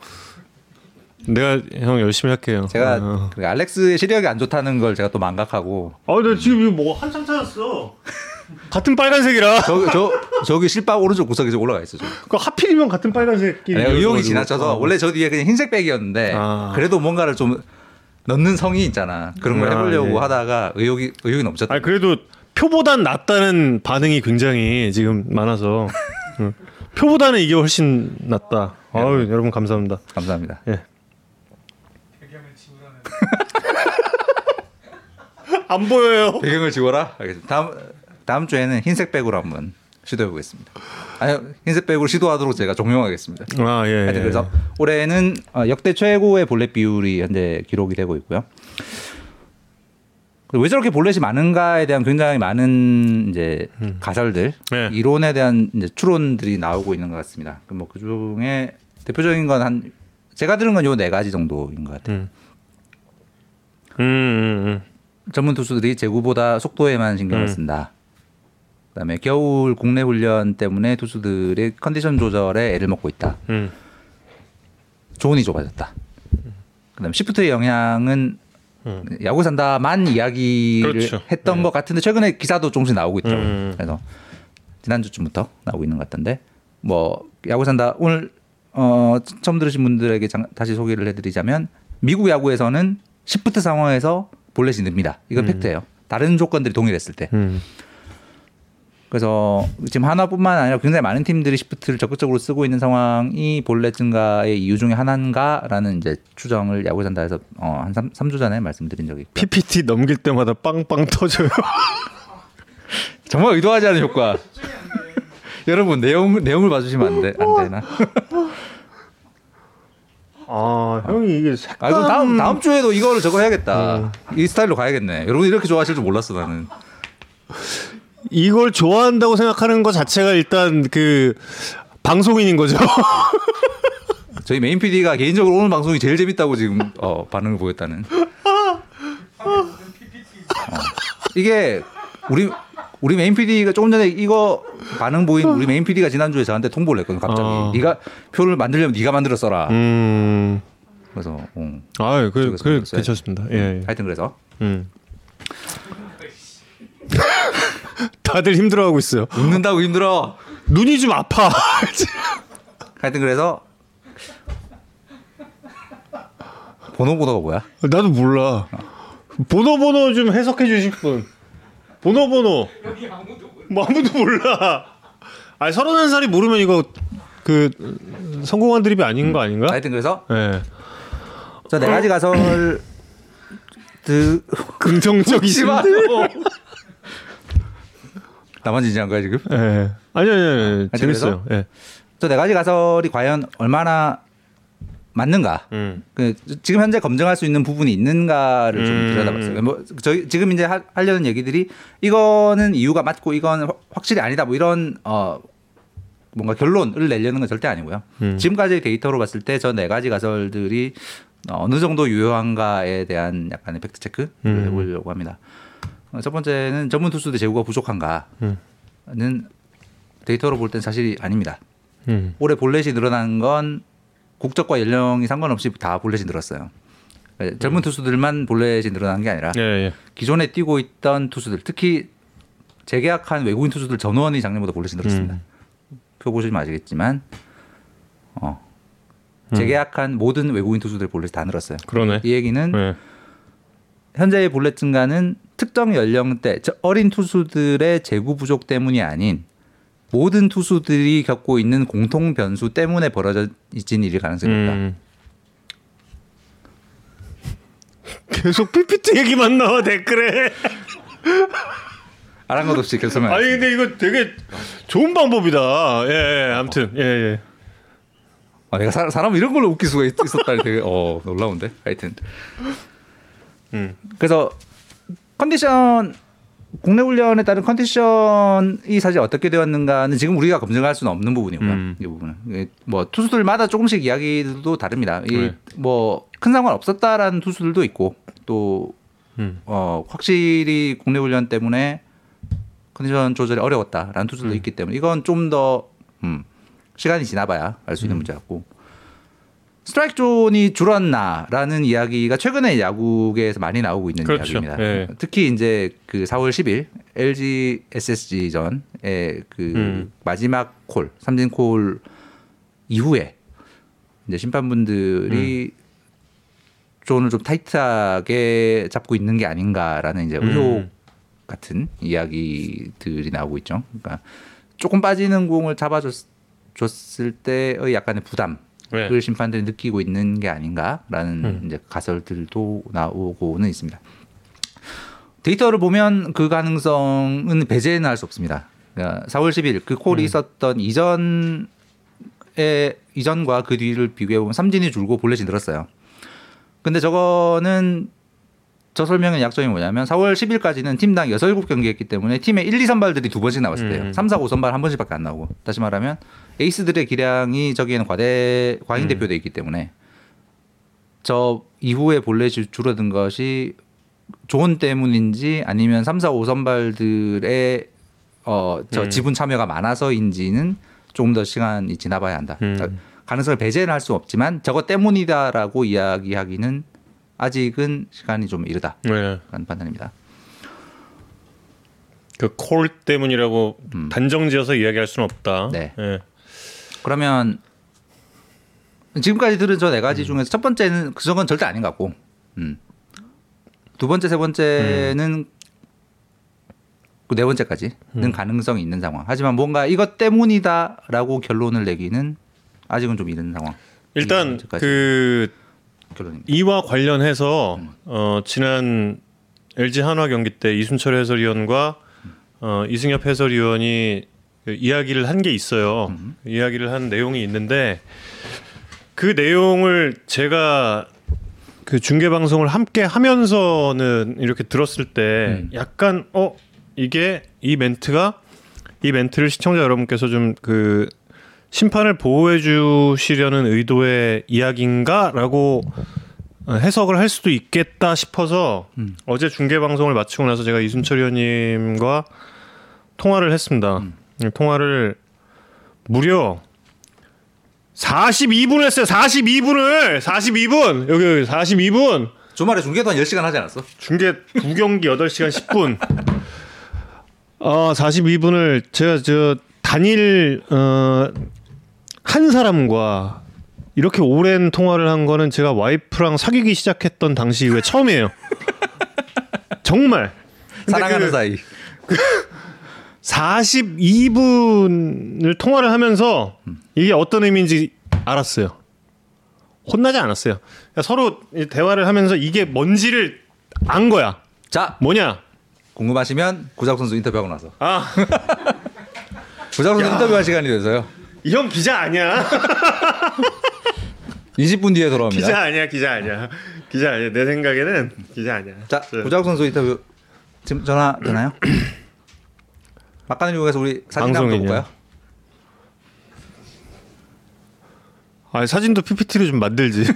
내가 형 열심히 할게요. 제가 어. 그 알렉스의 시력이 안 좋다는 걸 제가 또 망각하고 아, 근데 지금 이거 뭐 한참 찾았어. 같은 빨간색이라. 저, 저 저기 실밥 오른쪽 구석에 좀 올라가 있어. 좀. 그 하필이면 같은 빨간색이. 의욕이 지나쳐서 원래 저 뒤에 그냥 흰색 백이었는데 아. 그래도 뭔가를 좀 넣는 성이 있잖아. 그런 걸 아, 해보려고 예. 하다가 의욕이 의욕이 넘쳤다. 아니 그래도 표보단 낫다는 반응이 굉장히 지금 많아서 응. 표보다는 이게 훨씬 낫다. 아유 여러분 감사합니다. 감사합니다. 예. 안 보여요. 배경을 지워라. 알겠습니다. 다음 다음 주에는 흰색 백으로 한번 시도해 보겠습니다. 아니 흰색 백으로 시도하도록 제가 종용하겠습니다. 아 예. 하여튼 예. 그래서 올해는 어, 역대 최고의 볼넷 비율이 현재 기록이 되고 있고요. 왜 저렇게 볼넷이 많은가에 대한 굉장히 많은 이제 가설들, 네. 이론에 대한 이제 추론들이 나오고 있는 것 같습니다. 뭐 그 중에 대표적인 건 한 제가 들은 건 요 네 가지 정도인 것 같아요. 음. 음, 음, 음. 전문 투수들이 제구보다 속도에만 신경을 음. 쓴다. 그다음에 겨울 국내 훈련 때문에 투수들의 컨디션 조절에 애를 먹고 있다. 음. 조언이 좁아졌다. 그다음 시프트의 영향은 음. 야구 산다만 이야기를 그렇죠. 했던 네. 것 같은데 최근에 기사도 조금씩 나오고 있더라고요. 음. 그래서 지난주쯤부터 나오고 있는 것 같던데 뭐 야구 산다 오늘 어, 처음 들으신 분들에게 장- 다시 소개를 해드리자면 미국 야구에서는 시프트 상황에서 볼넷이 늡니다. 이건 음. 팩트예요. 다른 조건들이 동일했을 때. 음. 그래서 지금 하나뿐만 아니라 굉장히 많은 팀들이 시프트를 적극적으로 쓰고 있는 상황이 볼넷 증가의 이유 중에 하나인가라는 이제 추정을 야구 산다에서 어, 한 3, 삼주 전에 말씀드린 적이 있고요. PPT 넘길 때마다 빵빵 터져요. 정말 의도하지 않은 효과. 여러분 내용 내용을 봐주시면 안, 돼, 안 되나? 아 형이 이게 색감. 아 이거 다음 다음 주에도 이거를 저거 해야겠다. 음. 이 스타일로 가야겠네. 여러분 이렇게 좋아하실 줄 몰랐어 나는. 이걸 좋아한다고 생각하는 것 자체가 일단 그 방송인인 거죠. 저희 메인 PD가 개인적으로 오늘 방송이 제일 재밌다고 지금 어, 반응을 보였다는. 어. 이게 우리 우리 메인 PD가 조금 전에 이거 반응 보인 우리 메인 PD가 지난주에 저한테 통보를 했거든 갑자기. 어. 네가 표를 만들려면 네가 만들어 써라. 음. 그래서 어. 아, 그, 그. 괜찮습니다. 예. 예. 하여튼 그래서 음. 다들 힘들어하고 있어요. 웃는다고 힘들어. 눈이 좀 아파. 하여튼 그래서 번호 번호가 뭐야? 나도 몰라. 번호 번호 좀 해석해 주실 분. 번호 번호. 뭐 아무도 몰라. 아니 서른한 살이 모르면 이거 그 성공한 드립이 아닌 거 아닌가? 하여튼 그래서 예. 저네 가지 가설 드 긍정적이신. 나만 진지한 거야 지금? 예. 아니 아니 아니. 하여튼 재밌어요. 예. 저네 가지 가설이 과연 얼마나 맞는가? 음. 그 지금 현재 검증할 수 있는 부분이 있는가를 좀 음. 들여다봤어요. 뭐 저희 지금 이제 하, 하려는 얘기들이 이거는 이유가 맞고 이건 확- 확실히 아니다. 뭐 이런 어 뭔가 결론을 내려는 건 절대 아니고요. 음. 지금까지 데이터로 봤을 때 저 네 가지 가설들이 어느 정도 유효한가에 대한 약간의 팩트 체크를 음. 해보려고 합니다. 어, 첫 번째는 전문 투수들 제구가 부족한가는 음. 데이터로 볼 땐 사실이 아닙니다. 음. 올해 볼넷이 늘어난 건 국적과 연령이 상관없이 다 볼넷이 늘었어요. 그러니까 젊은 투수들만 볼넷이 늘어난 게 아니라 예, 예. 기존에 뛰고 있던 투수들, 특히 재계약한 외국인 투수들 전원이 작년보다 볼넷이 늘었습니다. 음. 표 보시면 아시겠지만, 어, 재계약한 모든 외국인 투수들 볼넷이 다 늘었어요. 그러네. 이 얘기는 예. 현재의 볼넷 증가는 특정 연령대 저 어린 투수들의 재구 부족 때문이 아닌 모든 투수들이 겪고 있는 공통 변수 때문에 벌어진 일일 가능성이 있다. 음. 계속 PPT 얘기만 나와 댓글에. 아랑것 없이 결성을 아니 근데 이거 되게 좋은 방법이다. 예, 예. 아무튼 예, 예. 아, 내가 사, 사람 이런 걸로 웃길 수가 있, 었다니 되게 어 놀라운데 하여튼 음. 그래서 컨디션 국내 훈련에 따른 컨디션이 사실 어떻게 되었는가는 지금 우리가 검증할 수는 없는 부분이고요. 음. 이 부분은 뭐 투수들마다 조금씩 이야기도 다릅니다. 네. 이 뭐 큰 상관 없었다라는 투수들도 있고 또 음. 어, 확실히 국내 훈련 때문에 컨디션 조절이 어려웠다라는 투수도 음. 있기 때문에 이건 좀 더 음, 시간이 지나봐야 알 음. 수 있는 문제 같고 스트라이크 존이 줄었나라는 이야기가 최근에 야구계에서 많이 나오고 있는 그렇죠. 이야기입니다. 예. 특히 이제 그 4월 10일 LG SSG 전에 그 음. 마지막 콜 삼진 콜 이후에 이제 심판분들이 음. 존을 좀 타이트하게 잡고 있는 게 아닌가라는 이제 의혹 음. 같은 이야기들이 나오고 있죠. 그러니까 조금 빠지는 공을 잡아줬을 때의 약간의 부담 을 네. 심판들이 느끼고 있는 게 아닌가라는 음. 이제 가설들도 나오고는 있습니다. 데이터를 보면 그 가능성은 배제는 할 수 없습니다. 그러니까 4월 10일 그 콜이 음. 있었던 이전에 이전과 그 뒤를 비교해 보면 삼진이 줄고 볼넷이 늘었어요. 근데 저거는 저 설명의 약점이 뭐냐면 4월 10일까지는 팀당 6, 7경기 했기 때문에 팀의 1, 2 선발들이 두 번씩 나왔을 때예요. 음. 3, 4, 5 선발 한 번씩밖에 안 나오고. 다시 말하면 에이스들의 기량이 저기에는 과대 과잉 음. 대표돼 있기 때문에 저 이후에 볼넷이 줄어든 것이 조언 때문인지 아니면 3, 4, 5 선발들의 어저 음. 지분 참여가 많아서인지는 조금 더 시간이 지나봐야 한다. 음. 그러니까 가능성을 배제는 할 수 없지만 저것 때문이다라고 이야기하기는 아직은 시간이 좀 이르다 라는 네. 판단입니다. 그 콜 때문이라고 음. 단정지어서 이야기할 수는 없다. 네. 예. 그러면 지금까지 들은 저네 음. 가지 중에서 첫 번째는 그 정도는 절대 아닌 것 같고, 음. 두 번째, 세 번째는 그 네 번째까지는 음. 가능성이 있는 상황. 하지만 뭔가 이것 때문이다라고 결론을 내기는 아직은 좀 이른 상황. 일단. 그 결론입니다. 이와 관련해서 음. 어, 지난 LG 한화 경기 때 이순철 해설위원과 어, 이승엽 해설위원이 그 이야기를 한 게 있어요. 음. 이야기를 한 내용이 있는데 그 내용을 제가 그 중계 방송을 함께 하면서는 이렇게 들었을 때 음. 약간 어 이게 이 멘트가 이 멘트를 시청자 여러분께서 좀 그 심판을 보호해 주시려는 의도의 이야기인가라고 어, 해석을 할 수도 있겠다 싶어서 음. 어제 중계 방송을 마치고 나서 제가 이순철 의원님과 통화를 했습니다. 음. 통화를 무려 42분을 했어요. 42분을 42분 여기, 여기 42분 주말에 중계도 한 10시간 하지 않았어? 중계 두 경기 8시간 10분. 어, 42분을 제가 저 단일 어, 한 사람과 이렇게 오랜 통화를 한 거는 제가 와이프랑 사귀기 시작했던 당시 이후에 처음이에요. 정말. 사랑하는 그 사이. 42분을 통화를 하면서 이게 어떤 의미인지 알았어요. 혼나지 않았어요. 그러니까 서로 이 대화를 하면서 이게 뭔지를 안 거야. 자, 뭐냐? 궁금하시면 구작 선수 인터뷰하고 나서. 아, 구작 선수 인터뷰할 시간이 돼서요. 이 형 기자 아니야. 20분 뒤에 돌아옵니다. 기자 아니야, 기자 아니야. 기자 아니야. 내 생각에는 기자 아니야. 자, 저- 구작 선수 인터뷰 지금 전화 되나요? 막간을 이용해서 우리 사진 한번? 볼까요? 아, 사진도 PPT로 좀 만들지.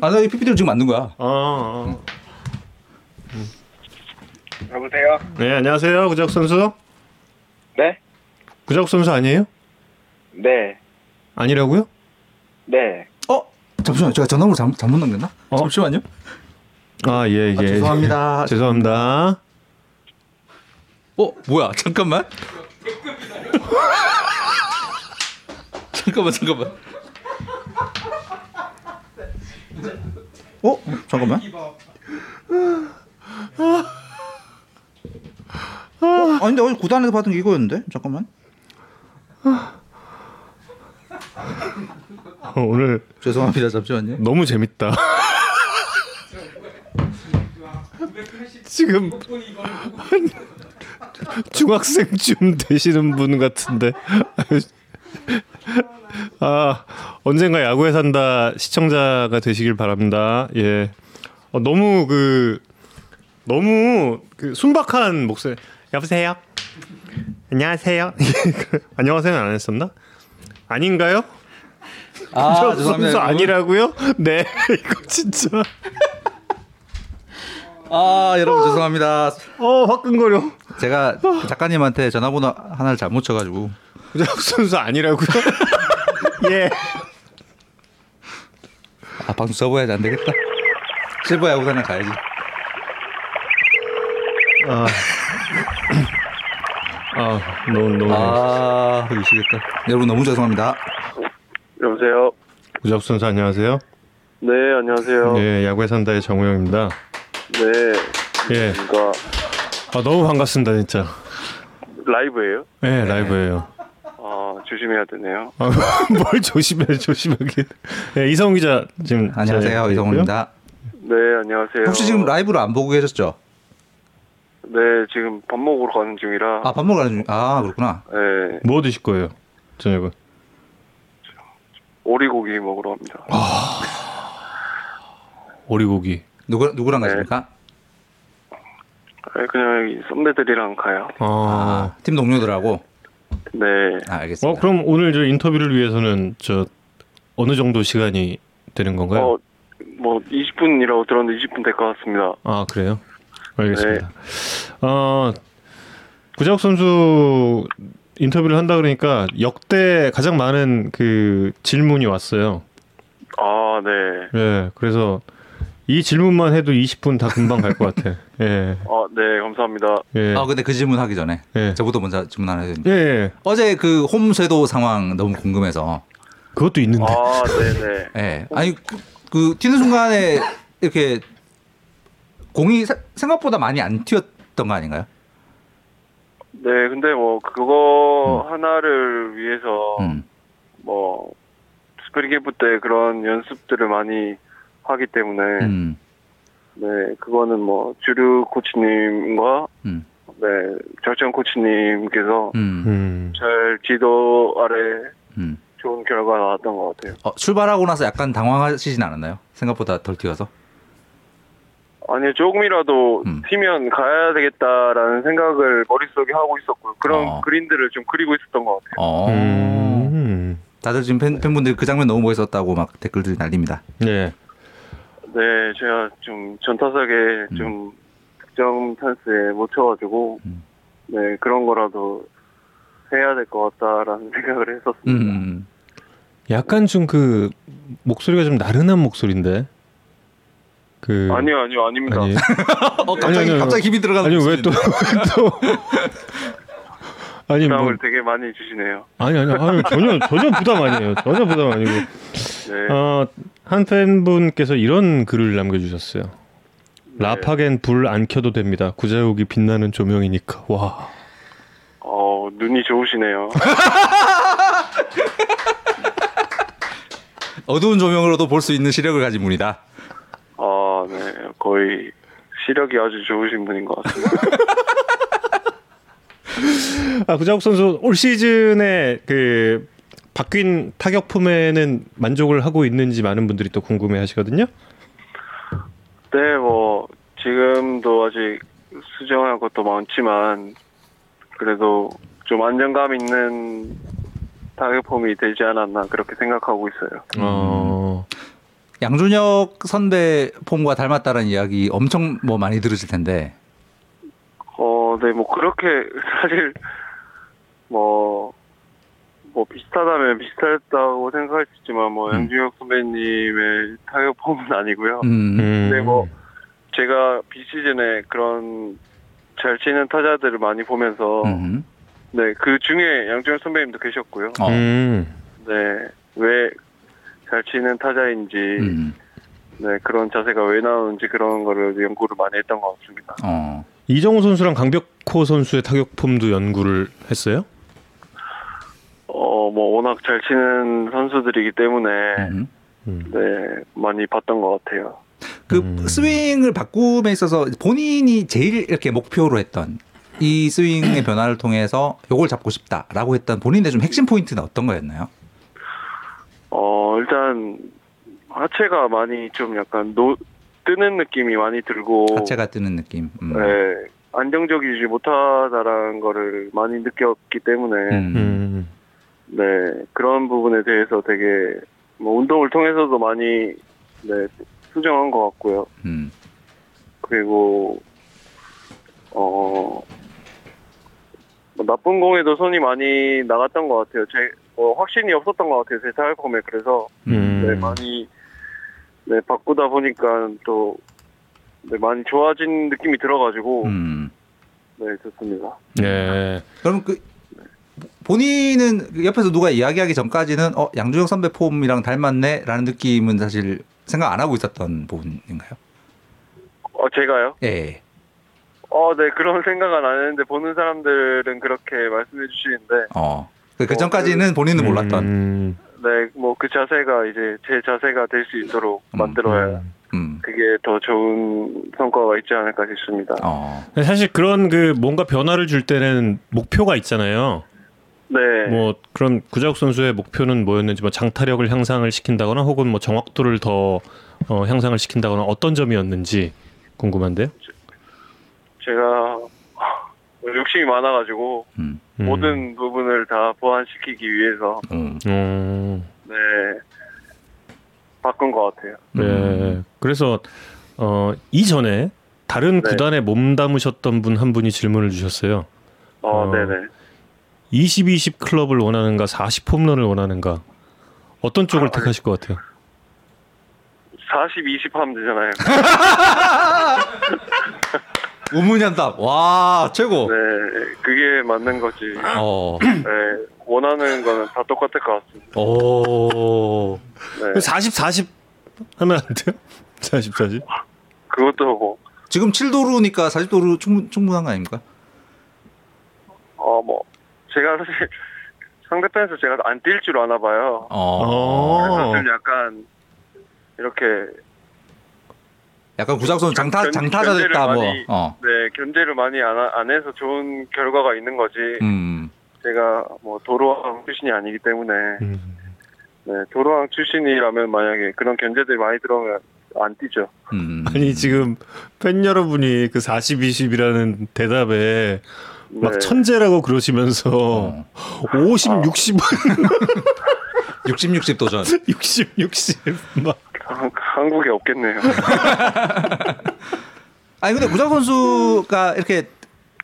아, 나이 PPT를 지금 만든 거야. 어, 어. 여보세요? 네, 안녕하세요. 구작 선수. 네? 구작 선수 아니에요? 네. 아니라고요? 네. 어? 잠시만요. 제가 전화번호 잘못, 잘못 넘겼나? 어? 잠시만요. 아, 예, 예. 아, 죄송합니다. 죄송합니다. 어? 뭐야? 잠깐만. 잠깐만, 잠깐만. 어? 잠깐만. 어? 아니 근데 어제 구단에서 받은 게 이거였는데? 잠깐만. 어, 오늘 죄송합니다. 잠시만요. 너무 재밌다. 지금 중학생쯤 되시는 분 같은데 아 언젠가 야구에 산다 시청자가 되시길 바랍니다. 예. 어, 너무 그 너무 그 순박한 목소리. 여보세요. 안녕하세요. 안녕하세요 안 했었나? 아닌가요? 아저 죄송합니다. 아니라고요? 네 이거 진짜 아 여러분 죄송합니다. 어 화끈거려. 제가 그 작가님한테 전화번호 하나를 잘못 쳐가지고 구자욱 선수 아니라고요? 예. 아 방송 접어야지 안 되겠다. 실버 야구단에 가야지. 아. 아 너무 너무 아 미치겠다. 여러분 너무 죄송합니다. 여보세요. 구자욱 선수 안녕하세요. 네, 안녕하세요. 네. 네 야구에 산다의 정우영입니다. 예. 그러니까 아 너무 반갑습니다 진짜. 라이브예요? 네 라이브예요. 아, 조심해야 되네요. 아, 뭘 조심해 조심하게. 네, 이성훈 기자 지금 안녕하세요 이성훈입니다. 네, 안녕하세요. 혹시 지금 라이브를 안 보고 계셨죠? 네, 지금 밥 먹으러 가는 중이라. 아밥 먹으러 가는 중. 아 그렇구나. 네. 뭐 드실 거예요 저녁은? 오리고기 먹으러 갑니다. 오리고기. 누구 누구랑 네. 가십니까? 네, 그냥 여기 선배들이랑 가요. 아. 아, 팀 동료들하고. 네. 아, 알겠습니다. 어 그럼 오늘 저 인터뷰를 위해서는 저 어느 정도 시간이 되는 건가요? 어, 뭐 20분이라고 들었는데 20분 될 것 같습니다. 아 그래요? 알겠습니다. 어 구자욱 선수 인터뷰를 한다 그러니까 역대 가장 많은 그 질문이 왔어요. 아, 네. 예, 그래서 이 질문만 해도 20분 다 금방 갈 것 같아. 예, 아, 네, 감사합니다. 예, 아 근데 그 질문 하기 전에 예. 저부터 먼저 질문 하나 해야 됩니다. 예, 예. 어제 그 홈쇄도 상황 너무 궁금해서. 그것도 있는데. 아, 네, 네. 예. 아니 그, 그 튀는 순간에 이렇게 공이 세- 생각보다 많이 안 튀었던 거 아닌가요? 네, 근데 뭐 그거 하나를 위해서 음. 뭐 스프링 캠프 때 그런 연습들을 많이 하기 때문에 음. 네, 그거는 뭐 주류 코치님과 음. 네, 절정 코치님께서 음. 음, 잘 지도 아래 음. 좋은 결과가 나왔던 것 같아요. 어, 출발하고 나서 약간 당황하시진 않았나요? 생각보다 덜 튀어서. 아니 조금이라도 음. 튀면 가야 되겠다라는 생각을 머릿속에 하고 있었고요. 그런 어. 그림들을 좀 그리고 있었던 것 같아요. 어. 음, 다들 지금 팬, 팬분들이 그 장면 너무 멋있었다고 막 댓글들이 날립니다. 예, 네, 제가 좀 전타석에 음. 좀 득점 찬스에 못 쳐가지고 음. 네 그런 거라도 해야 될 것 같다라는 생각을 음, 했었습니다. 음. 약간 좀 그 목소리가 좀 나른한 목소리인데. 그 아니요, 아니요, 아닙니다. 아니, 어, 갑자기 아니, 아니, 갑자기 힘이 들어가는 아니 왜또 또 아니 뭐 부담을 되게 많이 주시네요. 아니 아니 아니 전혀 전혀 부담 아니에요. 전혀 부담 아니고 네. 어, 한 팬분께서 이런 글을 남겨주셨어요. 네. 라파겐 불 안 켜도 됩니다. 구자욱이 빛나는 조명이니까. 와. 어, 눈이 좋으시네요. 어두운 조명으로도 볼 수 있는 시력을 가진 분이다. 아, 네. 거의 시력이 아주 좋으신 분인 것 같습니다. 아, 구자욱 선수 올 시즌에 그 바뀐 타격품에는 만족을 하고 있는지 많은 분들이 또 궁금해 하시거든요. 네, 뭐, 지금도 아직 수정할 것도 많지만, 그래도 좀 안정감 있는 타격폼이 되지 않았나, 그렇게 생각하고 있어요. 어. 양준혁 선배 폼과 닮았다는 이야기 엄청 뭐 많이 들으실 텐데. 어, 네, 뭐, 그렇게, 사실, 뭐, 뭐, 비슷하다면 비슷했다고 생각할 수 있지만, 뭐, 음. 양준혁 선배님의 타격폼은 아니고요. 음. 음. 네, 뭐, 제가 비시즌에 그런 잘 치는 타자들을 많이 보면서, 음. 네, 그 중에 양준혁 선배님도 계셨고요. 어. 음. 네, 왜 잘 치는 타자인지, 음. 네, 그런 자세가 왜 나오는지 그런 거를 연구를 많이 했던 것 같습니다. 어. 이정우 선수랑 강백호 선수의 타격폼도 연구를 했어요? 어, 뭐, 워낙 잘 치는 선수들이기 때문에, 음. 음. 네, 많이 봤던 것 같아요. 그 음. 스윙을 바꿈에 있어서 본인이 제일 이렇게 목표로 했던 이 스윙의 변화를 통해서 요걸 잡고 싶다라고 했던 본인의 좀 핵심 포인트는 어떤 거였나요? 일단 하체가 많이 좀 약간 노 뜨는 느낌이 많이 들고 하체가 뜨는 느낌. 음. 네, 안정적이지 못하다라는 거를 많이 느꼈기 때문에 음. 음. 네 그런 부분에 대해서 되게 뭐 운동을 통해서도 많이 네 수정한 것 같고요. 음. 그리고 어 뭐 나쁜 공에도 손이 많이 나갔던 것 같아요. 제 뭐 확신이 없었던 것 같아요. 제 타격 폼에 그래서 음. 네 많이 네 바꾸다 보니까 또 네, 많이 좋아진 느낌이 들어가지고 음. 네 좋습니다. 네. 그럼 그 본인은 그 옆에서 누가 이야기하기 전까지는 어 양준혁 선배 폼이랑 닮았네라는 느낌은 사실 생각 안 하고 있었던 부분인가요? 어 제가요? 예. 어 네 그런 생각은 안 했는데 보는 사람들은 그렇게 말씀해 주시는데 어. 그, 그 전까지는 본인은 몰랐던. 음. 네 뭐 그 자세가 이제 제 자세가 될 수 있도록 음, 만들어야 음. 그게 더 좋은 성과가 있지 않을까 싶습니다. 어. 사실 그런 그 뭔가 변화를 줄 때는 목표가 있잖아요. 네. 뭐 그런 구자욱 선수의 목표는 뭐였는지 뭐 장타력을 향상을 시킨다거나 혹은 뭐 정확도를 더 어, 향상을 시킨다거나 어떤 점이었는지 궁금한데요. 제가 욕심이 많아가지고 음. 음. 모든 부분을 다 보완시키기 위해서 음. 음. 네 바꾼 것 같아요. 네. 음. 그래서 어 이전에 다른 네. 구단에 몸 담으셨던 분 한 분이 질문을 주셨어요. 어, 어. 네네. 20, 20 클럽을 원하는가, 40 홈런을 원하는가. 어떤 쪽을 아, 택하실 것 같아요? 40, 20 하면 되잖아요. 우문현답. 와 최고. 네, 그게 맞는 거지. 어. 네, 원하는 거는 다 똑같을 것 같습니다. 오. 네, 40, 40 하면 안 돼요? 40, 40? 그것도 뭐, 지금 7도루니까 40도루 충분 충분한 거 아닙니까? 어, 뭐, 제가 사실 상대편에서 제가 안 뛸 줄 아나 봐요. 어. 그래서 어. 좀 약간 이렇게 약간 구작선 장타 견- 장타자 됐다 뭐. 많이- 어. 네 견제를 많이 안, 하- 안 해서 좋은 결과가 있는 거지. 음. 제가 뭐 도로왕 출신이 아니기 때문에 음. 네, 도로왕 출신이라면 만약에 그런 견제들이 많이 들어오면 안 뛰죠. 음. 아니, 지금 팬 여러분이 그 40, 20이라는 대답에 막 네. 천재라고 그러시면서 어. 50, 아. 60, 60 60 도전. 60, 60. 막. 한- 한국에 없겠네요. 아니 근데 구작 선수가 이렇게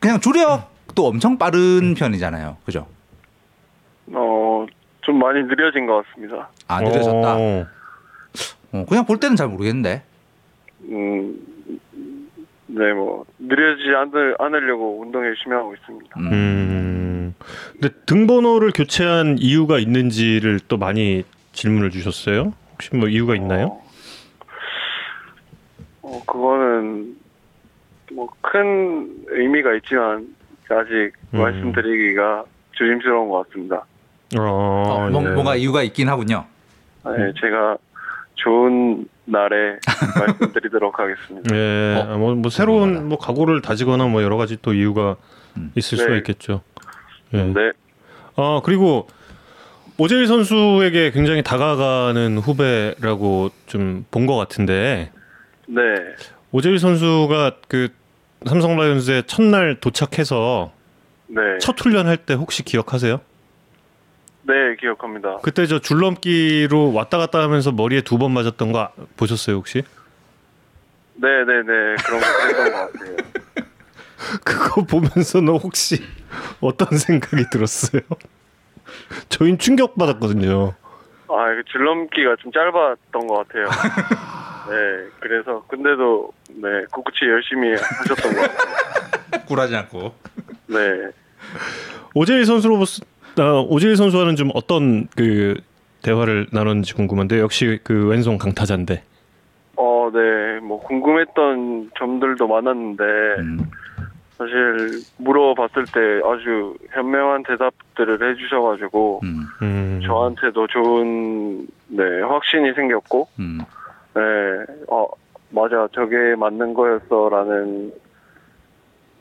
그냥 주력도 엄청 빠른 편이잖아요. 그죠? 어, 좀 많이 느려진 것 같습니다. 아 느려졌다. 어. 어, 그냥 볼 때는 잘 모르겠는데. 음, 네, 뭐 느려지지 않을, 않으려고 운동 열심히 하고 있습니다. 음. 음. 근데 등번호를 교체한 이유가 있는지를 또 많이 질문을 주셨어요. 혹시 뭐 이유가 있나요? 어, 어, 그거는 뭐 큰 의미가 있지만 아직 음. 말씀드리기가 조심스러운 것 같습니다. 어, 어, 뭔- 예. 뭔가 이유가 있긴 하군요. 네, 제가 좋은 날에 말씀드리도록 하겠습니다. 예, 어, 뭐, 뭐. 새로운 뭐 각오를 다지거나 뭐 여러 가지 또 이유가 음. 있을 수가 네. 있겠죠. 예. 네, 어 그리고 오재일 선수에게 굉장히 다가가는 후배라고 좀 본 것 같은데 네, 오재일 선수가 그 삼성 라이온즈에 첫날 도착해서 네, 첫 훈련할 때 혹시 기억하세요? 네 기억합니다. 그때 저 줄넘기로 왔다 갔다 하면서 머리에 두 번 맞았던 거 보셨어요 혹시? 네, 네, 네 그런 거 그랬던 것 같아요. 그거 보면서 너 혹시 어떤 생각이 들었어요? 저희는 충격 받았거든요. 아, 그 줄넘기가 좀 짧았던 것 같아요. 네, 그래서 근데도 네 꿋꿋이 열심히 하셨던 것 같아요. 굴하지 않고. 네, 오재일 선수로 보 스, 아, 오재일 선수와는 좀 어떤 그 대화를 나눴는지 궁금한데 역시 그 왼손 강타자인데. 어, 네, 뭐 궁금했던 점들도 많았는데 음. 사실 물어봤을 때 아주 현명한 대답들을 해주셔가지고 음. 음. 저한테도 좋은 네 확신이 생겼고 음. 네, 어 맞아 저게 맞는 거였어라는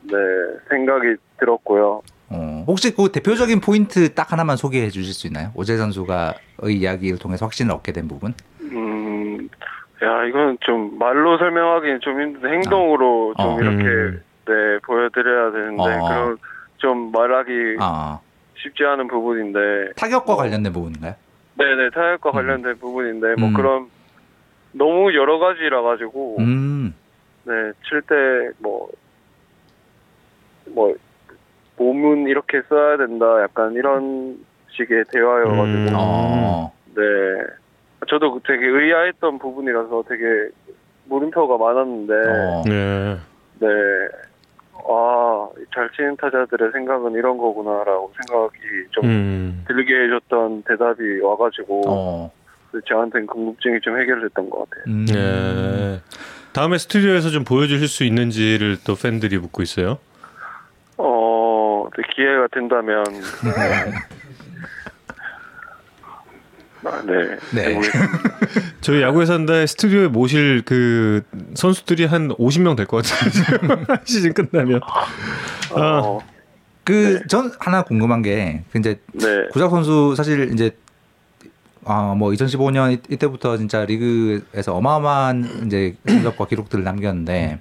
네 생각이 들었고요. 어. 혹시 그 대표적인 포인트 딱 하나만 소개해 주실 수 있나요? 오재 선수가의 이야기를 통해서 확신을 얻게 된 부분? 음, 야, 이건 좀 말로 설명하기는 좀 힘든데 행동으로 좀 어. 이렇게 음. 네 보여드려야 되는데 어. 그런 좀 말하기 아, 쉽지 않은 부분인데 타격과 어. 관련된 부분인가요? 네네 타격과 음. 관련된 부분인데 뭐 음. 그런 너무 여러 가지라 가지고 음, 네칠 때뭐 뭐 몸은 이렇게 써야 된다 약간 이런 식의 대화여가지고 음. 어, 네 저도 되게 의아했던 부분이라서 되게 물음표가 많았는데 어, 네. 네. 아, 잘 치는 타자들의 생각은 이런 거구나라고 생각이 좀 음. 들게 해줬던 대답이 와가지고 어, 저한테는 궁금증이 좀 해결됐던 것 같아요. 음. 네. 다음에 스튜디오에서 좀 보여주실 수 있는지를 또 팬들이 묻고 있어요. 어, 네, 기회가 된다면 아, 네. 네. 해보겠습니다. 저희 야구에 산다의 스튜디오에 모실 그 선수들이 한 50명 될 것 같아요. 시즌 끝나면. 아. 어, 그전 하나 궁금한 게그 이제 네. 구작 선수 사실 이제 아뭐 2015년 이- 이때부터 진짜 리그에서 어마어마한 이제 성적과 기록들을 남겼는데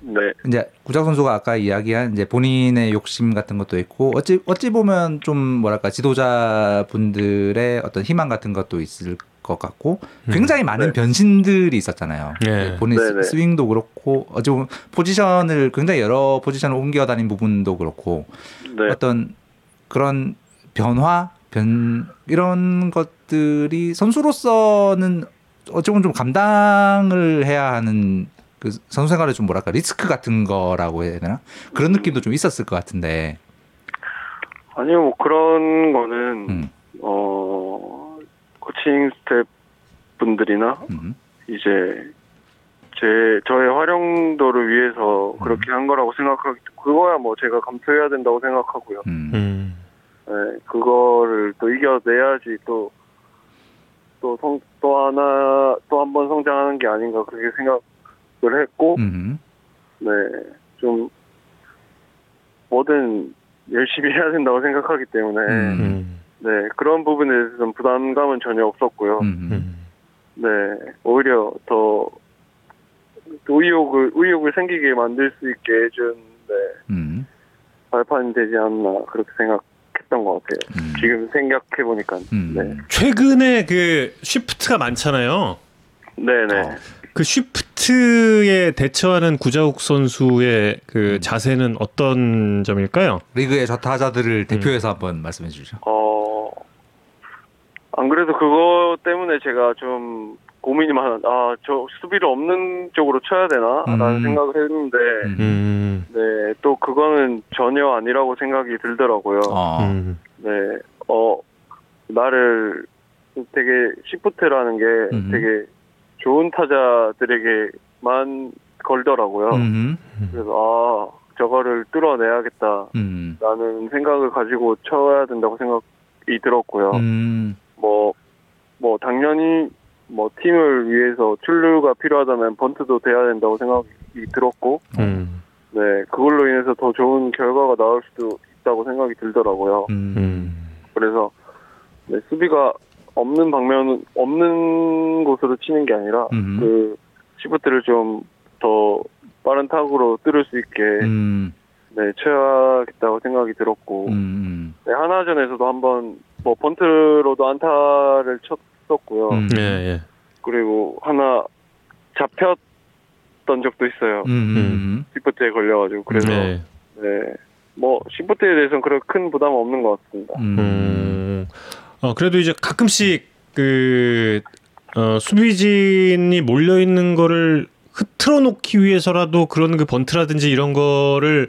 네. 이제 구작 선수가 아까 이야기한 이제 본인의 욕심 같은 것도 있고 어찌 어찌 보면 좀 뭐랄까 지도자 분들의 어떤 희망 같은 것도 있을 것 같고 굉장히 많은 네. 변신들이 있었잖아요. 네. 본인 스- 네네. 스윙도 그렇고 어찌 보면 포지션을 굉장히 여러 포지션을 옮겨 다닌 부분도 그렇고 네. 어떤 그런 변화 변 이런 것들이 선수로서는 어찌 보면 좀 감당을 해야 하는 그 선수 생활의 좀 뭐랄까 리스크 같은 거라고 해야 되나? 그런 느낌도 좀 있었을 것 같은데. 아니요, 뭐 그런 거는 음, 어 코칭 스태프 분들이나 음, 이제 제 저의 활용도를 위해서 그렇게 한 거라고 생각하기 그거야 뭐 제가 감수해야 된다고 생각하고요. 음, 음. 네, 그거를 또 이겨내야지 또 또성또 하나 또 한 번 성장하는 게 아닌가 그렇게 생각 을 했고 음, 네 좀 뭐든 열심히 해야 된다고 생각하기 때문에 음. 음. 네 그런 부분에 대해서 좀 부담감은 전혀 없었고요. 음, 음. 네, 오히려 더 의욕을 의욕을 생기게 만들 수 있게 해준 네, 음, 발판이 되지 않나 그렇게 생각했던 것 같아요. 음. 지금 생각해 보니까. 음. 네, 최근에 그 쉬프트가 많잖아요. 네, 네. 어. 그 쉬프트 에 대처하는 구자욱 선수의 그 자세는 어떤 점일까요? 리그의 저 타자들을 음. 대표해서 한번 말씀해 주죠. 어, 안 그래도 그거 때문에 제가 좀 고민이 많아. 아, 저 수비를 없는 쪽으로 쳐야 되나라는 음. 생각을 했는데, 음. 음. 네, 또 그거는 전혀 아니라고 생각이 들더라고요. 어, 음. 네, 어, 나를 되게 시프트라는 게 음. 되게 좋은 타자들에게만 걸더라고요. 음, 그래서 아, 저거를 뚫어내야겠다. 음, 라는 생각을 가지고 쳐야 된다고 생각이 들었고요. 음, 뭐, 뭐, 당연히, 뭐, 팀을 위해서 출루가 필요하다면 번트도 돼야 된다고 생각이 들었고, 음. 네, 그걸로 인해서 더 좋은 결과가 나올 수도 있다고 생각이 들더라고요. 음, 음. 그래서, 네, 수비가 없는 방면, 없는 곳으로 치는 게 아니라, 음. 그, 시프트를 좀 더 빠른 타구로 뚫을 수 있게, 음, 네, 쳐야겠다고 생각이 들었고, 음, 네, 하나전에서도 한번 뭐 번트로도 안타를 쳤었고요. 음. 예, 예. 그리고 하나 잡혔던 적도 있어요. 음, 음, 시프트에 걸려가지고 그래서 네. 네. 뭐 시프트에 대해서는 그렇게 큰 부담은 없는 것 같습니다. 음, 음. 어, 그래도 이제 가끔씩 그 어, 수비진이 몰려 있는 거를 흐트러 놓기 위해서라도 그런 그 번트라든지 이런 거를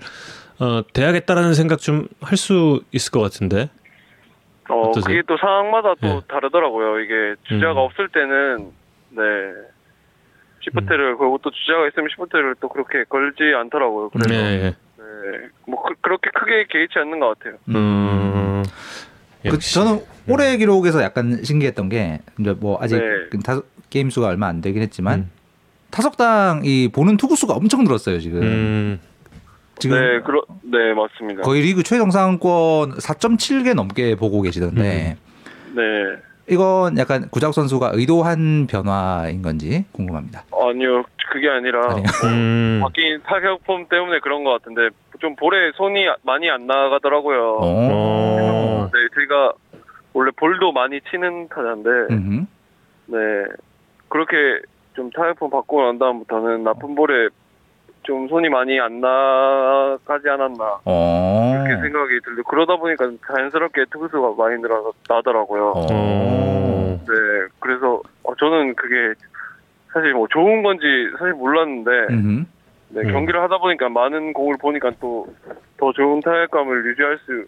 어, 대야겠다라는 생각 좀 할 수 있을 것 같은데. 어, 어떠세요? 그게 또 상황마다 또 네. 다르더라고요. 이게 주자가 음. 없을 때는 네. 시프트를 걸고 또 주자가 있으면 시프트를 또 그렇게 걸지 않더라고요. 그래서 네. 예. 네. 뭐 그, 렇게 크게 개의치 않는 것 같아요. 음. 그 역시. 저는 올해 기록에서 약간 신기했던 게 이제 뭐 아직 네. 그 타석 게임 수가 얼마 안 되긴 했지만 음. 타석당 이 보는 투구 수가 엄청 늘었어요 지금. 음. 지금 네, 그러, 네, 맞습니다. 거의 리그 최정상권 4.7개 넘게 보고 계시던데 네. 이건 약간 구작 선수가 의도한 변화인 건지 궁금합니다. 아니요, 그게 아니라 아니요. 음. 바뀐 타격 폼 때문에 그런 것 같은데 좀 볼에 손이 많이 안 나가더라고요. 어. 어. 네, 제가 원래 볼도 많이 치는 타자인데 음흠. 네 그렇게 좀 타격 폼 바꾸고 난 다음부터는 나쁜 볼에 좀 손이 많이 안 나가지 않았나 어. 그렇게 생각이 들고 그러다 보니까 자연스럽게 투구수가 많이 늘어 나더라고요. 어. 네, 그래서 어, 저는 그게 사실 뭐 좋은 건지 사실 몰랐는데 음흠. 네, 음. 경기를 하다 보니까 많은 공을 보니까 또 더 좋은 타격감을 유지할 수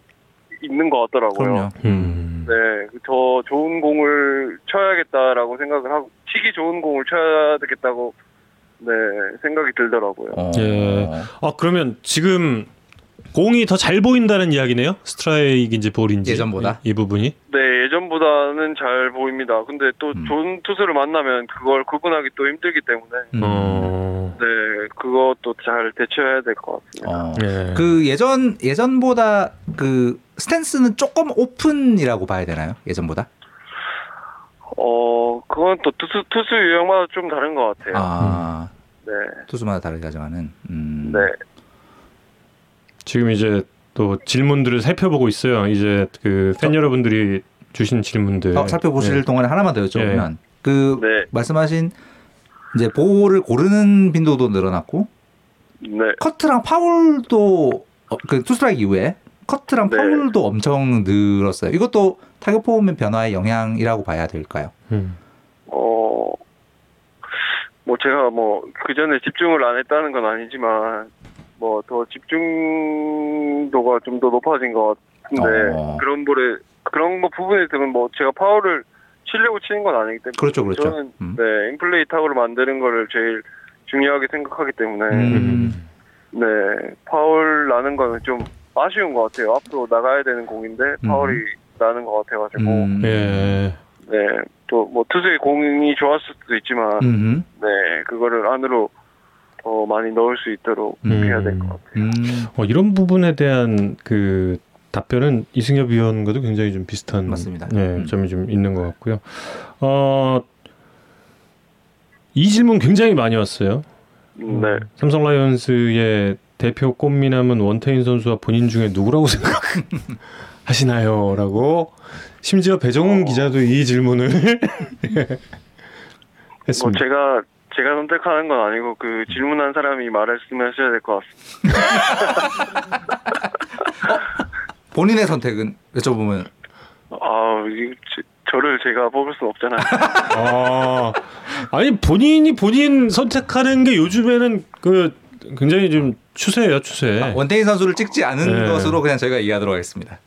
있는 것 같더라고요. 음. 네, 더 좋은 공을 쳐야겠다라고 생각을 하고 치기 좋은 공을 쳐야 되겠다고 네 생각이 들더라고요. 어. 예. 아 그러면 지금 공이 더 잘 보인다는 이야기네요. 스트라이크인지 볼인지 예전보다? 이, 이 부분이. 네, 예전보다는 잘 보입니다. 근데 또 음. 좋은 투수를 만나면 그걸 구분하기 또 힘들기 때문에 음. 어. 네, 그것도 잘 대처해야 될 것 같습니다. 어. 예. 그 예전 예전보다 그 스탠스는 조금 오픈이라고 봐야 되나요? 예전보다? 어, 그건 또 투수 투수 유형마다 좀 다른 것 같아요. 아 네, 투수마다 다르게 가져가는. 음. 네, 지금 이제 또 질문들을 살펴보고 있어요. 이제 그 팬 여러분들이 주신 질문들. 어, 살펴보실 예. 동안에 하나만 더 여쭤보면 그 네, 말씀하신 이제 볼을 고르는 빈도도 늘어났고 네. 커트랑 파울도 어, 그 투스트라이크 이후에 커트랑 네. 파울도 엄청 늘었어요. 이것도 타격 폼의 변화의 영향이라고 봐야 될까요? 음. 어, 뭐 제가 뭐 그 전에 집중을 안 했다는 건 아니지만 뭐 더 집중도가 좀 더 높아진 것 같은데 어. 그런 볼에 그런 거 부분에 대해서는 뭐 제가 파울을 치려고 치는 건 아니기 때문에 그렇죠, 그렇죠. 저는 음. 네 인플레이 타구를 만드는 거를 제일 중요하게 생각하기 때문에 음. 네 파울 나는 거는 좀 아쉬운 것 같아요. 앞으로 나가야 되는 공인데 파울이 나는 것 같아가지고 음. 예. 네또 뭐 투수의 공이 좋았을 수도 있지만 음흠. 네 그거를 안으로 더 많이 넣을 수 있도록 음. 해야 될 것 같아요. 음. 어, 이런 부분에 대한 그 답변은 이승엽 위원과도 굉장히 좀 비슷한 맞습니다. 예, 음. 점이 좀 있는 것 같고요. 어, 이 질문 굉장히 많이 왔어요. 네. 삼성 라이온스의 대표 꽃미남은 원태인 선수와 본인 중에 누구라고 생각하시나요?라고 심지어 배정훈 어. 기자도 이 질문을 뭐 했습니다. 제가 제가 선택하는 건 아니고 그 질문한 사람이 말씀하셔야 될 것 같습니다. 본인의 선택은 여쭤보면 아 저를 제가 뽑을 순 없잖아요. 아, 아니 본인이 본인 선택하는 게 요즘에는 그 굉장히 좀 추세예요, 추세. 아, 원태인 선수를 찍지 않은 네. 것으로 그냥 저희가 이해하도록 하겠습니다.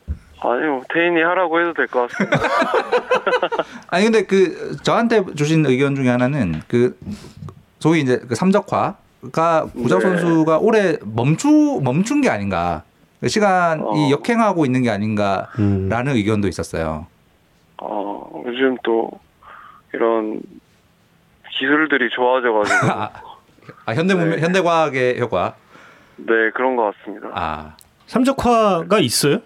아니요 태인이 하라고 해도 될 것 같습니다. 아니 근데 그 저한테 주신 의견 중에 하나는 그 소위 이제 그 삼적화가 구자 네. 선수가 올해 멈추 멈춘 게 아닌가 그 시간이 어. 역행하고 있는 게 아닌가라는 음. 의견도 있었어요. 어, 요즘 또 이런 기술들이 좋아져가지고 아, 아, 현대 문명, 네. 현대 과학의 효과. 네 그런 것 같습니다. 아 삼적화가 있어요?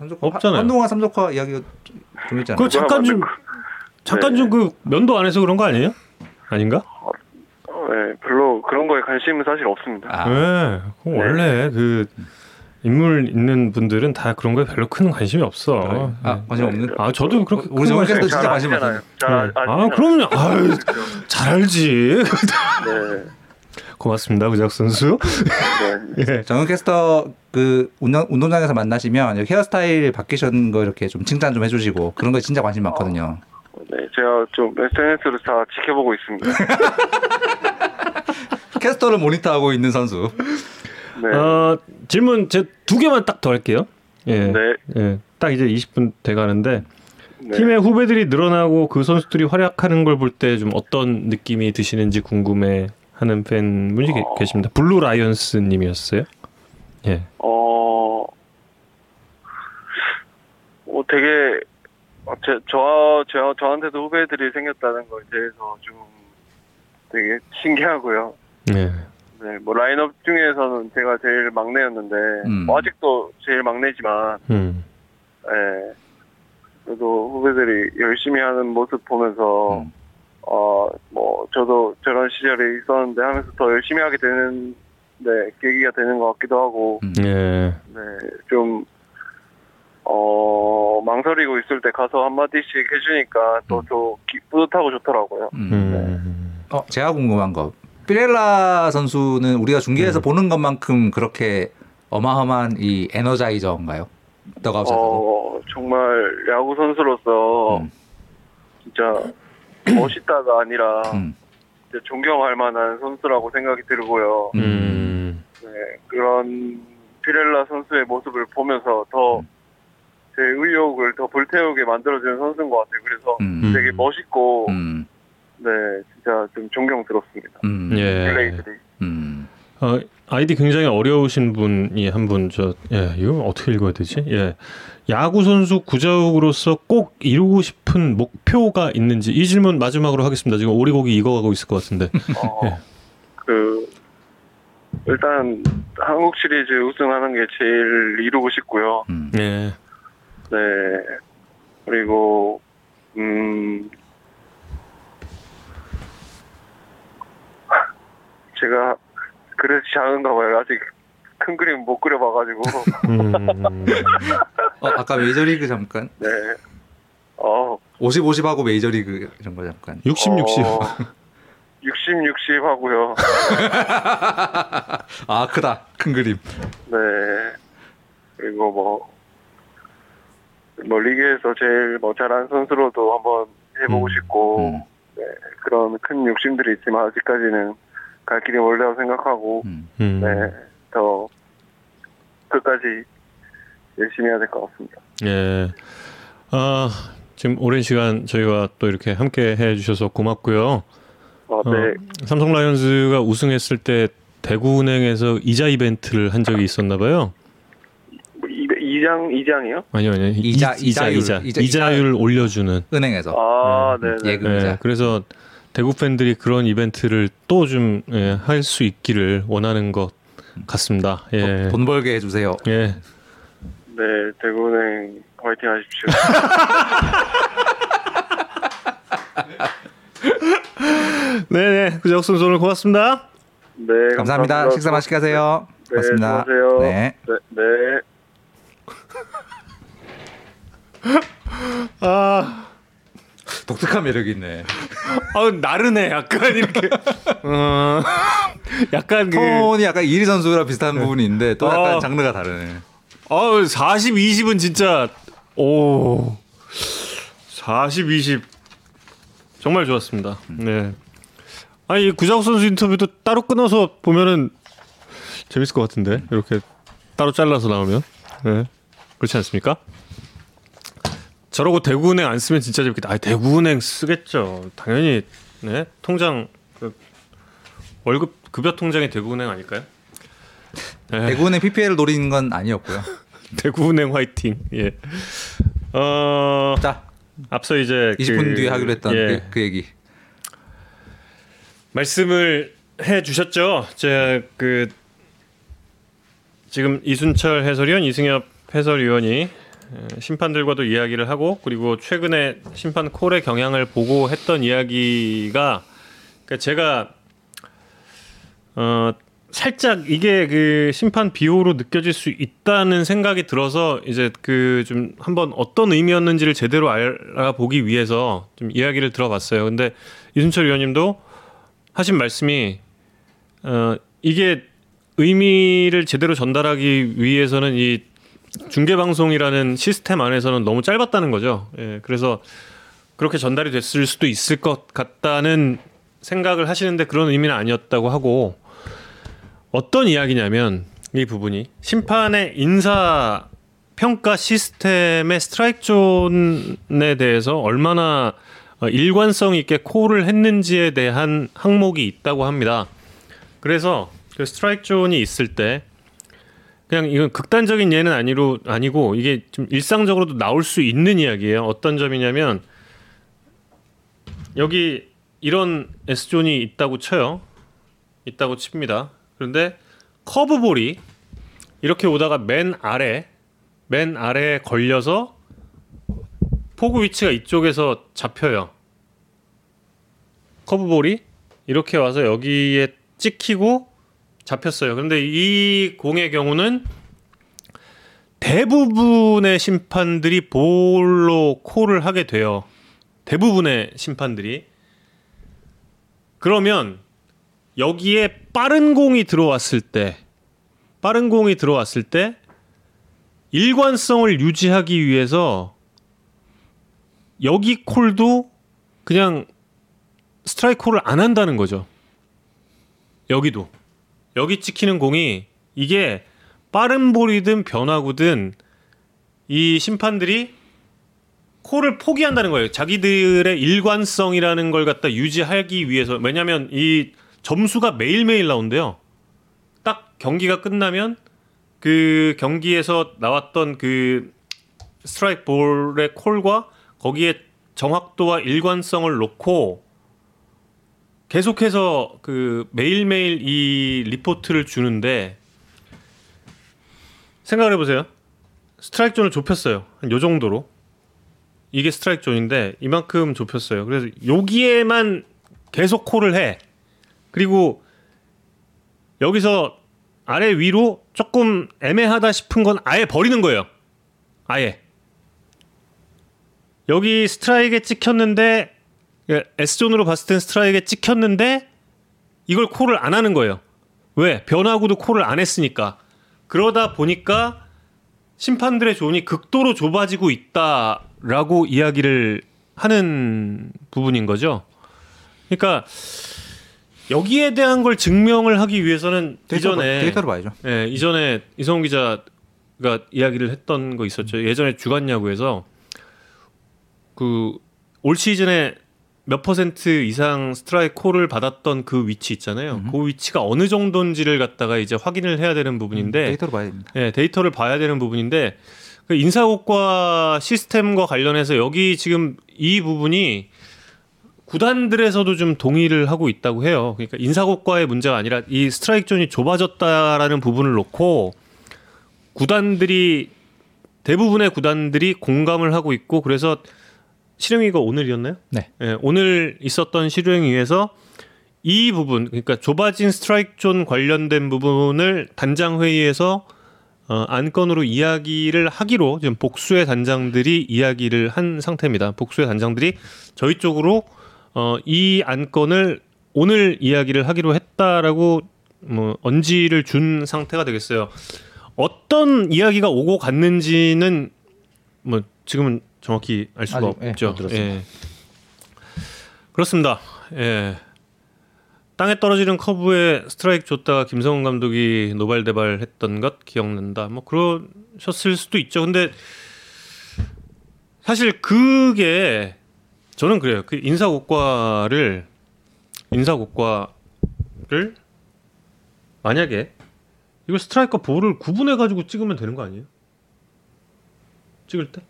삼적화, 없잖아요. 한동안 삼적화 이야기가 좀- 좀 했잖아요. 그거 잠깐 좀 잠깐 네. 좀그 면도 안 해서 그런 거 아니에요? 아닌가? 어, 네, 별로 그런 거에 관심은 사실 없습니다. 아, 네. 그거 원래 그 인물 있는 분들은 다 그런 거에 별로 큰 관심이 없어. 아 네. 관심 없는. 아 저도 그렇게 우리 큰 정원 관심- 캐스터 진짜 잘 관심 네. 아시잖아요. 아 그럼요. 아유, 잘 알지. 네, 고맙습니다, 구작 선수. 네. 예. 정은 캐스터 그 운동, 운동장에서 만나시면 헤어스타일 바뀌신 거 이렇게 좀 칭찬 좀 해주시고 그런 거 진짜 관심 많거든요. 네, 제가 좀 SNS로 다 지켜보고 있습니다. 캐스터를 모니터하고 있는 선수. 네, 어, 질문 제 두 개만 딱 더 할게요. 예. 네, 예. 딱 이제 20분 돼 가는데 네. 팀의 후배들이 늘어나고 그 선수들이 활약하는 걸 볼 때 좀 어떤 느낌이 드시는지 궁금해 하는 팬분이 계- 어. 계십니다. 블루 라이언스 님이었어요. 예. 어, 어 되게 어, 제, 저, 저, 저한테도 후배들이 생겼다는 거에 대해서 좀 되게 신기하고요. 예. 네, 뭐 라인업 중에서는 제가 제일 막내였는데 음. 뭐 아직도 제일 막내지만 음. 예. 그래도 후배들이 열심히 하는 모습 보면서 음. 어 뭐 저도 저런 시절이 있었는데 하면서 더 열심히 하게 되는 네 계기가 되는 것 같기도 하고 음. 예. 네좀 어 망설이고 있을 때 가서 한 마디씩 해주니까 또저 뿌듯하고 좋더라고요. 음. 음. 어, 제가 궁금한 거. 피렐라 선수는 우리가 중계에서 음. 보는 것만큼 그렇게 어마어마한 이 에너자이저인가요? 더가웃에서. 어 정말 야구 선수로서 음. 진짜 멋있다가 아니라 음. 존경할 만한 선수라고 생각이 들고요. 음. 네, 그런 피렐라 선수의 모습을 보면서 더 제 의욕을 더 불태우게 만들어주는 선수인 것 같아요. 그래서 음. 되게 멋있고, 음. 네, 진짜 좀 존경스럽습니다. 음. 예. 플레이들이. 음. 어, 아이디 굉장히 어려우신 분이 한 분 저 예, 이거 어떻게 읽어야 되지? 예. 야구 선수 구자욱으로서 꼭 이루고 싶은 목표가 있는지 이 질문 마지막으로 하겠습니다. 지금 오리고기 익어가고 있을 것 같은데. 어, 예. 그, 일단, 한국 시리즈 우승하는 게 제일 이루고 싶고요. 음. 예. 네. 그리고, 음, 제가 그릇이 작은가 봐요. 아직 큰 그림 못 그려봐가지고. 음. 어, 아까 메이저리그 잠깐. 네. 어, 50, 50 하고 메이저리그 이런 거 잠깐. 60 60. 어, 60, 60 하고요. 아, 크다. 큰 그림. 네. 그리고 뭐, 뭐, 리그에서 제일 뭐 잘하는 선수로도 한번 해보고 음. 싶고, 음. 네. 그런 큰 욕심들이 있지만, 아직까지는 갈 길이 멀다고 생각하고, 음. 음. 네. 더 끝까지 열심히 해야 될 것 같습니다. 예. 아, 지금 오랜 시간 저희와 또 이렇게 함께 해 주셔서 고맙고요. 어, 어, 네. 삼성 라이온즈가 우승했을 때 대구은행에서 이자 이벤트를 한 적이 있었나 봐요. 뭐 이, 이장, 이장이요? 아니요, 아니요. 이자, 이- 이자, 이자, 이자, 이자율 올려주는. 은행에서. 아, 네. 네. 네. 예금. 예, 이자. 그래서 대구 팬들이 그런 이벤트를 또 좀 할수 있기를 원하는 것 같습니다. 예. 돈 벌게 해주세요. 예. 네, 대구은행 화이팅 하십시오. 네네. 구적 선수 오늘 고맙습니다. 네, 감사합니다. 식사 맛있게 하세요. 네, 고맙습니다. 네. 네, 네. 아, 독특한 매력이 있네. 아 나르네. 약간 이렇게. 어, 약간 그. 톤이 약간 이리 선수랑 비슷한 부분이 있는데 또 약간 어. 장르가 다르네. 어, 40, 20은 진짜 오. 40, 20 정말 좋았습니다. 네. 아니 이 구자욱 선수 인터뷰도 따로 끊어서 보면은 재밌을 것 같은데 이렇게 따로 잘라서 나오면 네. 그렇지 않습니까? 저러고 대구은행 안 쓰면 진짜 재밌겠다. 아 대구은행 쓰겠죠. 당연히 네 통장 그 월급 급여 통장이 대구은행 아닐까요? 네. 대구은행 PPL을 노리는 건 아니었고요. 대구은행 화이팅. 예. 어 자, 앞서 이제 20분 그, 뒤에 하기로 했던 예, 그, 그 얘기. 말씀을 해 주셨죠. 제가 그 지금 이순철 해설위원, 이승엽 해설위원이 에, 심판들과도 이야기를 하고 그리고 최근에 심판 콜의 경향을 보고 했던 이야기가 그러니까 제가 어 살짝 이게 그 심판 비호로 느껴질 수 있다는 생각이 들어서 이제 그 좀 한번 어떤 의미였는지를 제대로 알아보기 위해서 좀 이야기를 들어봤어요. 근데 이순철 위원님도 하신 말씀이 어 이게 의미를 제대로 전달하기 위해서는 이 중계 방송이라는 시스템 안에서는 너무 짧았다는 거죠. 예, 그래서 그렇게 전달이 됐을 수도 있을 것 같다는 생각을 하시는데 그런 의미는 아니었다고 하고 어떤 이야기냐면 이 부분이 심판의 인사 평가 시스템의 스트라이크 존에 대해서 얼마나 어, 일관성 있게 콜을 했는지에 대한 항목이 있다고 합니다. 그래서 그 스트라이크 존이 있을 때 그냥 이건 극단적인 예는 아니로 아니고 이게 좀 일상적으로도 나올 수 있는 이야기예요. 어떤 점이냐면 여기 이런 S 존이 있다고 쳐요. 있다고 칩니다. 그런데 커브볼이 이렇게 오다가 맨 아래 맨 아래에 걸려서 포구 위치가 이쪽에서 잡혀요. 커브볼이 이렇게 와서 여기에 찍히고 잡혔어요. 그런데 이 공의 경우는 대부분의 심판들이 볼로 콜을 하게 돼요. 대부분의 심판들이. 그러면 여기에 빠른 공이 들어왔을 때 빠른 공이 들어왔을 때 일관성을 유지하기 위해서 여기 콜도 그냥 스트라이크 콜을 안 한다는 거죠. 여기도 여기 찍히는 공이 이게 빠른 볼이든 변화구든 이 심판들이 콜을 포기한다는 거예요. 자기들의 일관성이라는 걸 갖다 유지하기 위해서 왜냐하면 이 점수가 매일매일 나온대요. 딱 경기가 끝나면 그 경기에서 나왔던 그 스트라이크 볼의 콜과 거기에 정확도와 일관성을 놓고 계속해서 그 매일매일 이 리포트를 주는데 생각을 해보세요. 스트라이크 존을 좁혔어요. 한 요 정도로. 이게 스트라이크 존인데 이만큼 좁혔어요. 그래서 여기에만 계속 콜을 해. 그리고 여기서 아래 위로 조금 애매하다 싶은 건 아예 버리는 거예요. 아예. 여기 스트라이크에 찍혔는데 S존으로 봤을 땐 스트라이크에 찍혔는데 이걸 콜을 안 하는 거예요. 왜? 변화구도 콜을 안 했으니까. 그러다 보니까 심판들의 존이 극도로 좁아지고 있다라고 이야기를 하는 부분인 거죠. 그러니까 여기에 대한 걸 증명을 하기 위해서는 데이터, 이전에 데이터로 봐야죠. 예, 이전에 이성훈 기자가 이야기를 했던 거 있었죠. 예전에 주간 야구에서 그 올 시즌에 몇 퍼센트 이상 스트라이크 콜을 받았던 그 위치 있잖아요. 그 위치가 어느 정도인지를 갖다가 이제 확인을 해야 되는 부분인데 데이터로 봐야 됩니다. 예, 데이터를 봐야 되는 부분인데 그 인사고과 시스템과 관련해서 여기 지금 이 부분이 구단들에서도 좀 동의를 하고 있다고 해요. 그러니까 인사고과의 문제가 아니라 이 스트라이크 존이 좁아졌다라는 부분을 놓고 구단들이 대부분의 구단들이 공감을 하고 있고 그래서 실행위가 오늘이었나요? 네. 예, 오늘 있었던 실행위에서 이 부분 그러니까 좁아진 스트라이크 존 관련된 부분을 단장 회의에서 어, 안건으로 이야기를 하기로 지금 복수의 단장들이 이야기를 한 상태입니다. 복수의 단장들이 저희 쪽으로 어, 이 안건을 오늘 이야기를 하기로 했다라고 뭐 언질을 준 상태가 되겠어요. 어떤 이야기가 오고 갔는지는 뭐 지금은 정확히 알 수가 아직, 예, 없죠. 못 들었습니다. 예. 그렇습니다. 예. 땅에 떨어지는 커브에 스트라이크 줬다가 김성훈 감독이 노발대발 했던 것 기억난다. 뭐 그러셨을 수도 있죠. 근데 사실 그게 저는 그래요. 그 인사고과를 인사고과를 만약에 이걸 스트라이크와 볼을 구분해 가지고 찍으면 되는 거 아니에요? 찍을 때?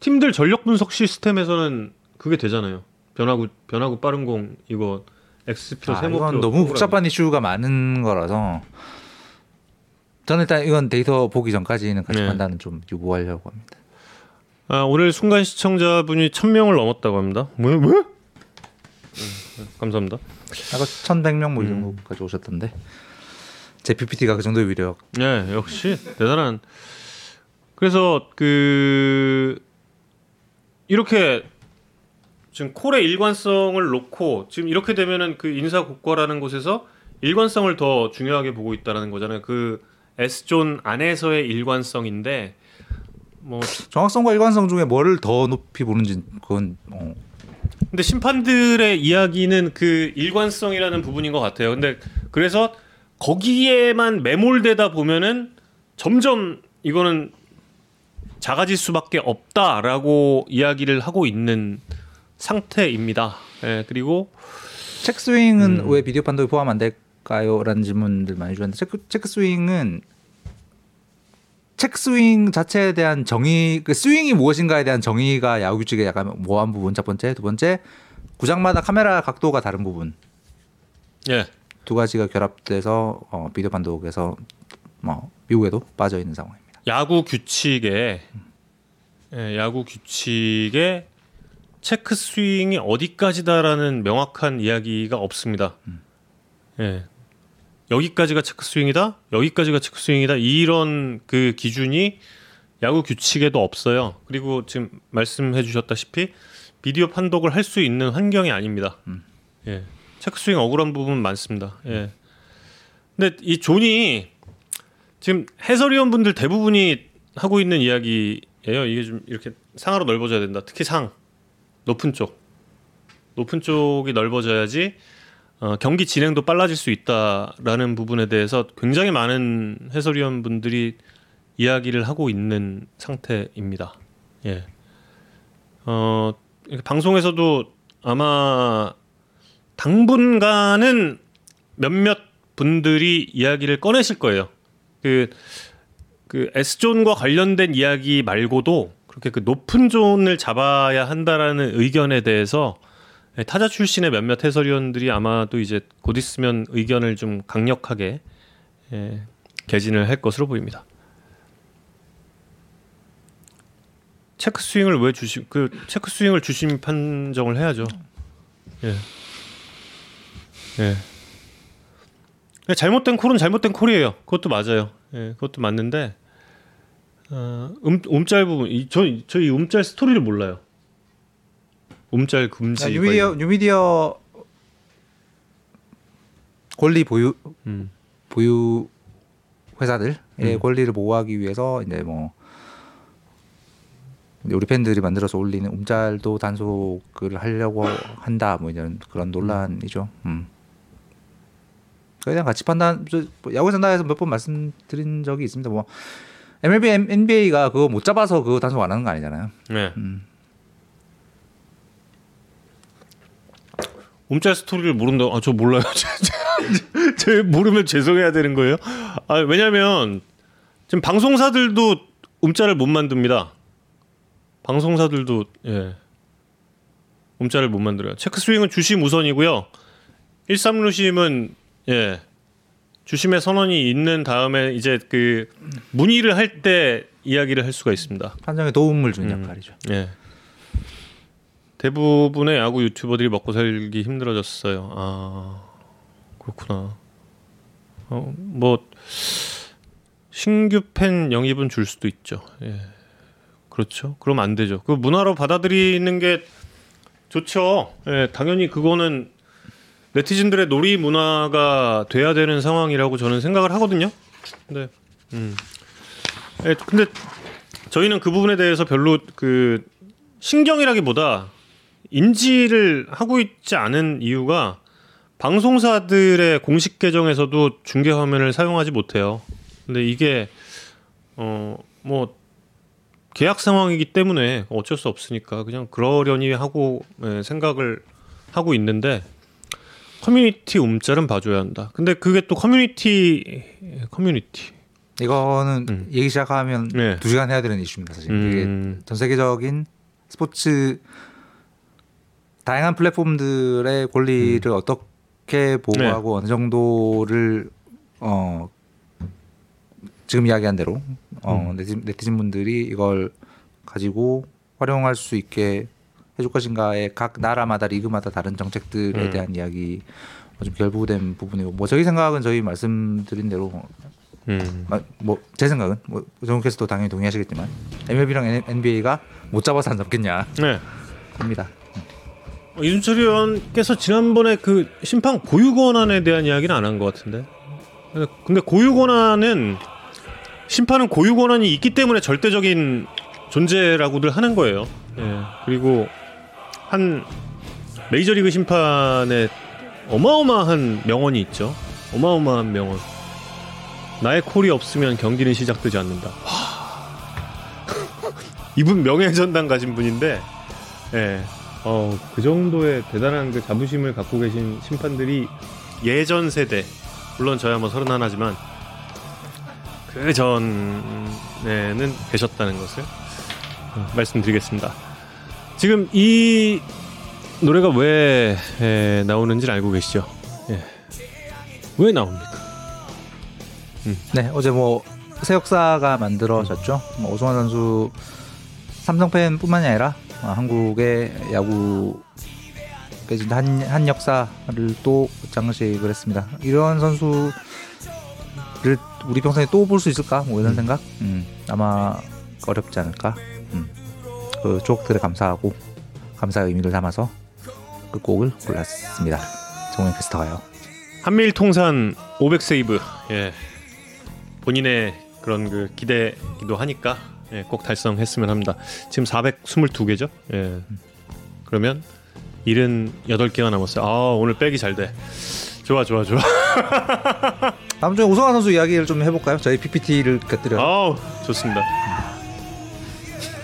팀들 전력 분석 시스템에서는 그게 되잖아요. 변화구 변화구 빠른 공 이거 엑스피로 아, 세모표 이건 너무 복잡한 이슈가 많은 거라서 저는 일단 이건 데이터 보기 전까지는 같이 네. 판단은 좀 유보하려고 합니다. 아, 오늘 순간 시청자분이 1000명을 넘었다고 합니다. 뭐 뭐? 음, 감사합니다. 아까 1,100명 뭐이 정도까지 오셨던데 제 PPT가 그 정도의 위력. 네, 역시 대단한. 그래서 그 이렇게 지금 콜의 일관성을 놓고 지금 이렇게 되면은 그 인사 국과라는 곳에서 일관성을 더 중요하게 보고 있다라는 거잖아요. 그 S존 안에서의 일관성인데 뭐 정확성과 일관성 중에 뭐를 더 높이 보는지 그건 어, 근데 심판들의 이야기는 그 일관성이라는 부분인 것 같아요. 근데 그래서 거기에만 매몰되다 보면은 점점 이거는 작아질 수밖에 없다라고 이야기를 하고 있는 상태입니다. 예, 그리고 체크 스윙은 음. 왜 비디오 판독에 포함 안 될까요? 라는 질문들 많이 주셨는데 체크, 체크 스윙은 체크 스윙 자체에 대한 정의 그 스윙이 무엇인가에 대한 정의가 야구 규칙에 약간 모호한 부분 첫 번째 두 번째 구장마다 카메라 각도가 다른 부분 예, 두 가지가 결합돼서 어, 비디오 판독에서 뭐 미국에도 빠져 있는 상황입니다. 야구 규칙에 예, 야구 규칙에 체크 스윙이 어디까지다라는 명확한 이야기가 없습니다. 예. 여기까지가 체크 스윙이다. 여기까지가 체크 스윙이다. 이런 그 기준이 야구 규칙에도 없어요. 그리고 지금 말씀해 주셨다시피 비디오 판독을 할 수 있는 환경이 아닙니다. 예. 체크 스윙 억울한 부분 많습니다. 예. 근데 이 존이 지금 해설위원분들 대부분이 하고 있는 이야기예요. 이게 좀 이렇게 상하로 넓어져야 된다. 특히 상 높은 쪽 높은 쪽이 넓어져야지 어, 경기 진행도 빨라질 수 있다라는 부분에 대해서 굉장히 많은 해설위원분들이 이야기를 하고 있는 상태입니다. 예. 어, 이렇게 방송에서도 아마 당분간은 몇몇 분들이 이야기를 꺼내실 거예요. 그, 그 S존과 관련된 이야기 말고도 그렇게 그 높은 존을 잡아야 한다라는 의견에 대해서 타자 출신의 몇몇 해설위원들이 아마도 이제 곧 있으면 의견을 좀 강력하게 예, 개진을 할 것으로 보입니다. 체크 스윙을 왜 주심 그 체크 스윙을 주심 판정을 해야죠. 예. 예. 그냥 잘못된 콜은 잘못된 콜이에요. 그것도 맞아요. 예, 그것도 맞는데 어, 음, 음짤 부분 이, 저, 저이 음짤 스토리를 몰라요. 음짤 금지. 아, 뉴미디어 뉴미디어 권리 보유 음. 보유 회사들의 음. 권리를 보호하기 위해서 이제 뭐 우리 팬들이 만들어서 올리는 움짤도 단속을 하려고 한다 뭐 이런 그런 논란이죠. 음. 그냥 같이 판단 저, 뭐 야구 산다에서 몇 번 말씀드린 적이 있습니다. 뭐 MLB, NBA가 그거 못 잡아서 그거 단속 안 하는 거 아니잖아요. 네. 음. 음짤 스토리를 모른다. 아, 저 몰라요. 제, 제 모르면 죄송해야 되는 거예요. 아, 왜냐면 지금 방송사들도 음짤을 못 만듭니다. 방송사들도 예. 음짤을 못 만들어요. 체크 스윙은 주심 우선이고요. 1삼루심은 예. 주심의 선언이 있는 다음에 이제 그 문의를 할 때 이야기를 할 수가 있습니다. 판정에 도움을 주는 음. 역할이죠. 예. 대부분의 야구 유튜버들이 먹고 살기 힘들어졌어요. 아 그렇구나. 어, 뭐 신규 팬 영입은 줄 수도 있죠. 예. 그렇죠. 그럼 안 되죠. 그 문화로 받아들이는 게 좋죠. 예, 당연히 그거는 네티즌들의 놀이 문화가 돼야 되는 상황이라고 저는 생각을 하거든요. 근데 음. 예, 근데 저희는 그 부분에 대해서 별로 그 신경이라기보다 인지를 하고 있지 않은 이유가 방송사들의 공식 계정에서도 중계 화면을 사용하지 못해요. 근데 이게 어 뭐 계약 상황이기 때문에 어쩔 수 없으니까 그냥 그러려니 하고 예, 생각을 하고 있는데 커뮤니티 움짤은 봐줘야 한다. 근데 그게 또 커뮤니티 커뮤니티 이거는 음. 얘기 시작하면 네. 두 시간 해야 되는 이슈입니다. 사실 이게 음, 전 세계적인 스포츠 다양한 플랫폼들의 권리를 어떻게 보호하고 어느 정도를 어 지금 이야기한 대로 어 네티즌, 네티즌 분들이 이걸 가지고 활용할 수 있게 해줄 것인가에 각 나라마다 리그마다 다른 정책들에 음. 대한 이야기 좀 결부된 부분이고 뭐 저희 생각은 저희 말씀드린 대로 음. 뭐제 생각은 뭐 정우께서도 당연히 동의하시겠지만 MLB랑 NBA가 못 잡아서 안 잡겠냐 네. 겁니다. 어, 이준철 의원께서 지난번에 그 심판 고유 권한에 대한 이야기는 안 한 것 같은데. 근데 고유 권한은 심판은 고유 권한이 있기 때문에 절대적인 존재라고들 하는 거예요. 예. 그리고 한 메이저리그 심판에 어마어마한 명언이 있죠. 어마어마한 명언. 나의 콜이 없으면 경기는 시작되지 않는다. 와. 이분 명예전당 가진 분인데, 예. 어, 그 정도의 대단한 그 자부심을 갖고 계신 심판들이 예전 세대, 물론 저야 뭐 서른 하나지만 그 전에는 계셨다는 것을 어, 말씀드리겠습니다. 지금 이 노래가 왜 에, 나오는지를 알고 계시죠? 예. 왜 나옵니까? 네 어제 뭐 새 역사가 만들어졌죠. 뭐 오승환 선수 삼성 팬뿐만이 아니라 어, 한국의 야구 한, 한 역사를 또 장식을 했습니다. 이런 선수를 우리 평생에 또 볼 수 있을까? 뭐 이런 생각? 음, 아마 어렵지 않을까? 음. 그 조각들에 감사하고 감사의 의미를 담아서 그 곡을 골랐습니다. 정우영 캐스터가요. 한미일 통산 500 세이브. 예. 본인의 그런 그 기대기도 하니까 예, 꼭 달성했으면 합니다. 지금 422개죠. 예. 그러면 78개가 남았어요. 아, 오늘 빼기 잘 돼. 좋아, 좋아, 좋아. 다음 주에 오성환 선수 이야기를 좀 해볼까요? 저희 PPT를 곁들여. 아우, 좋습니다.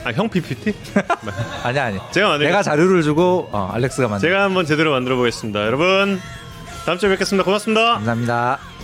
아, 형 PPT? 아니 아니. 제가 만들 내가 자료를 주고 어, 알렉스가 만든. 제가 한번 제대로 만들어 보겠습니다. 여러분, 다음 주에 뵙겠습니다. 고맙습니다. 감사합니다.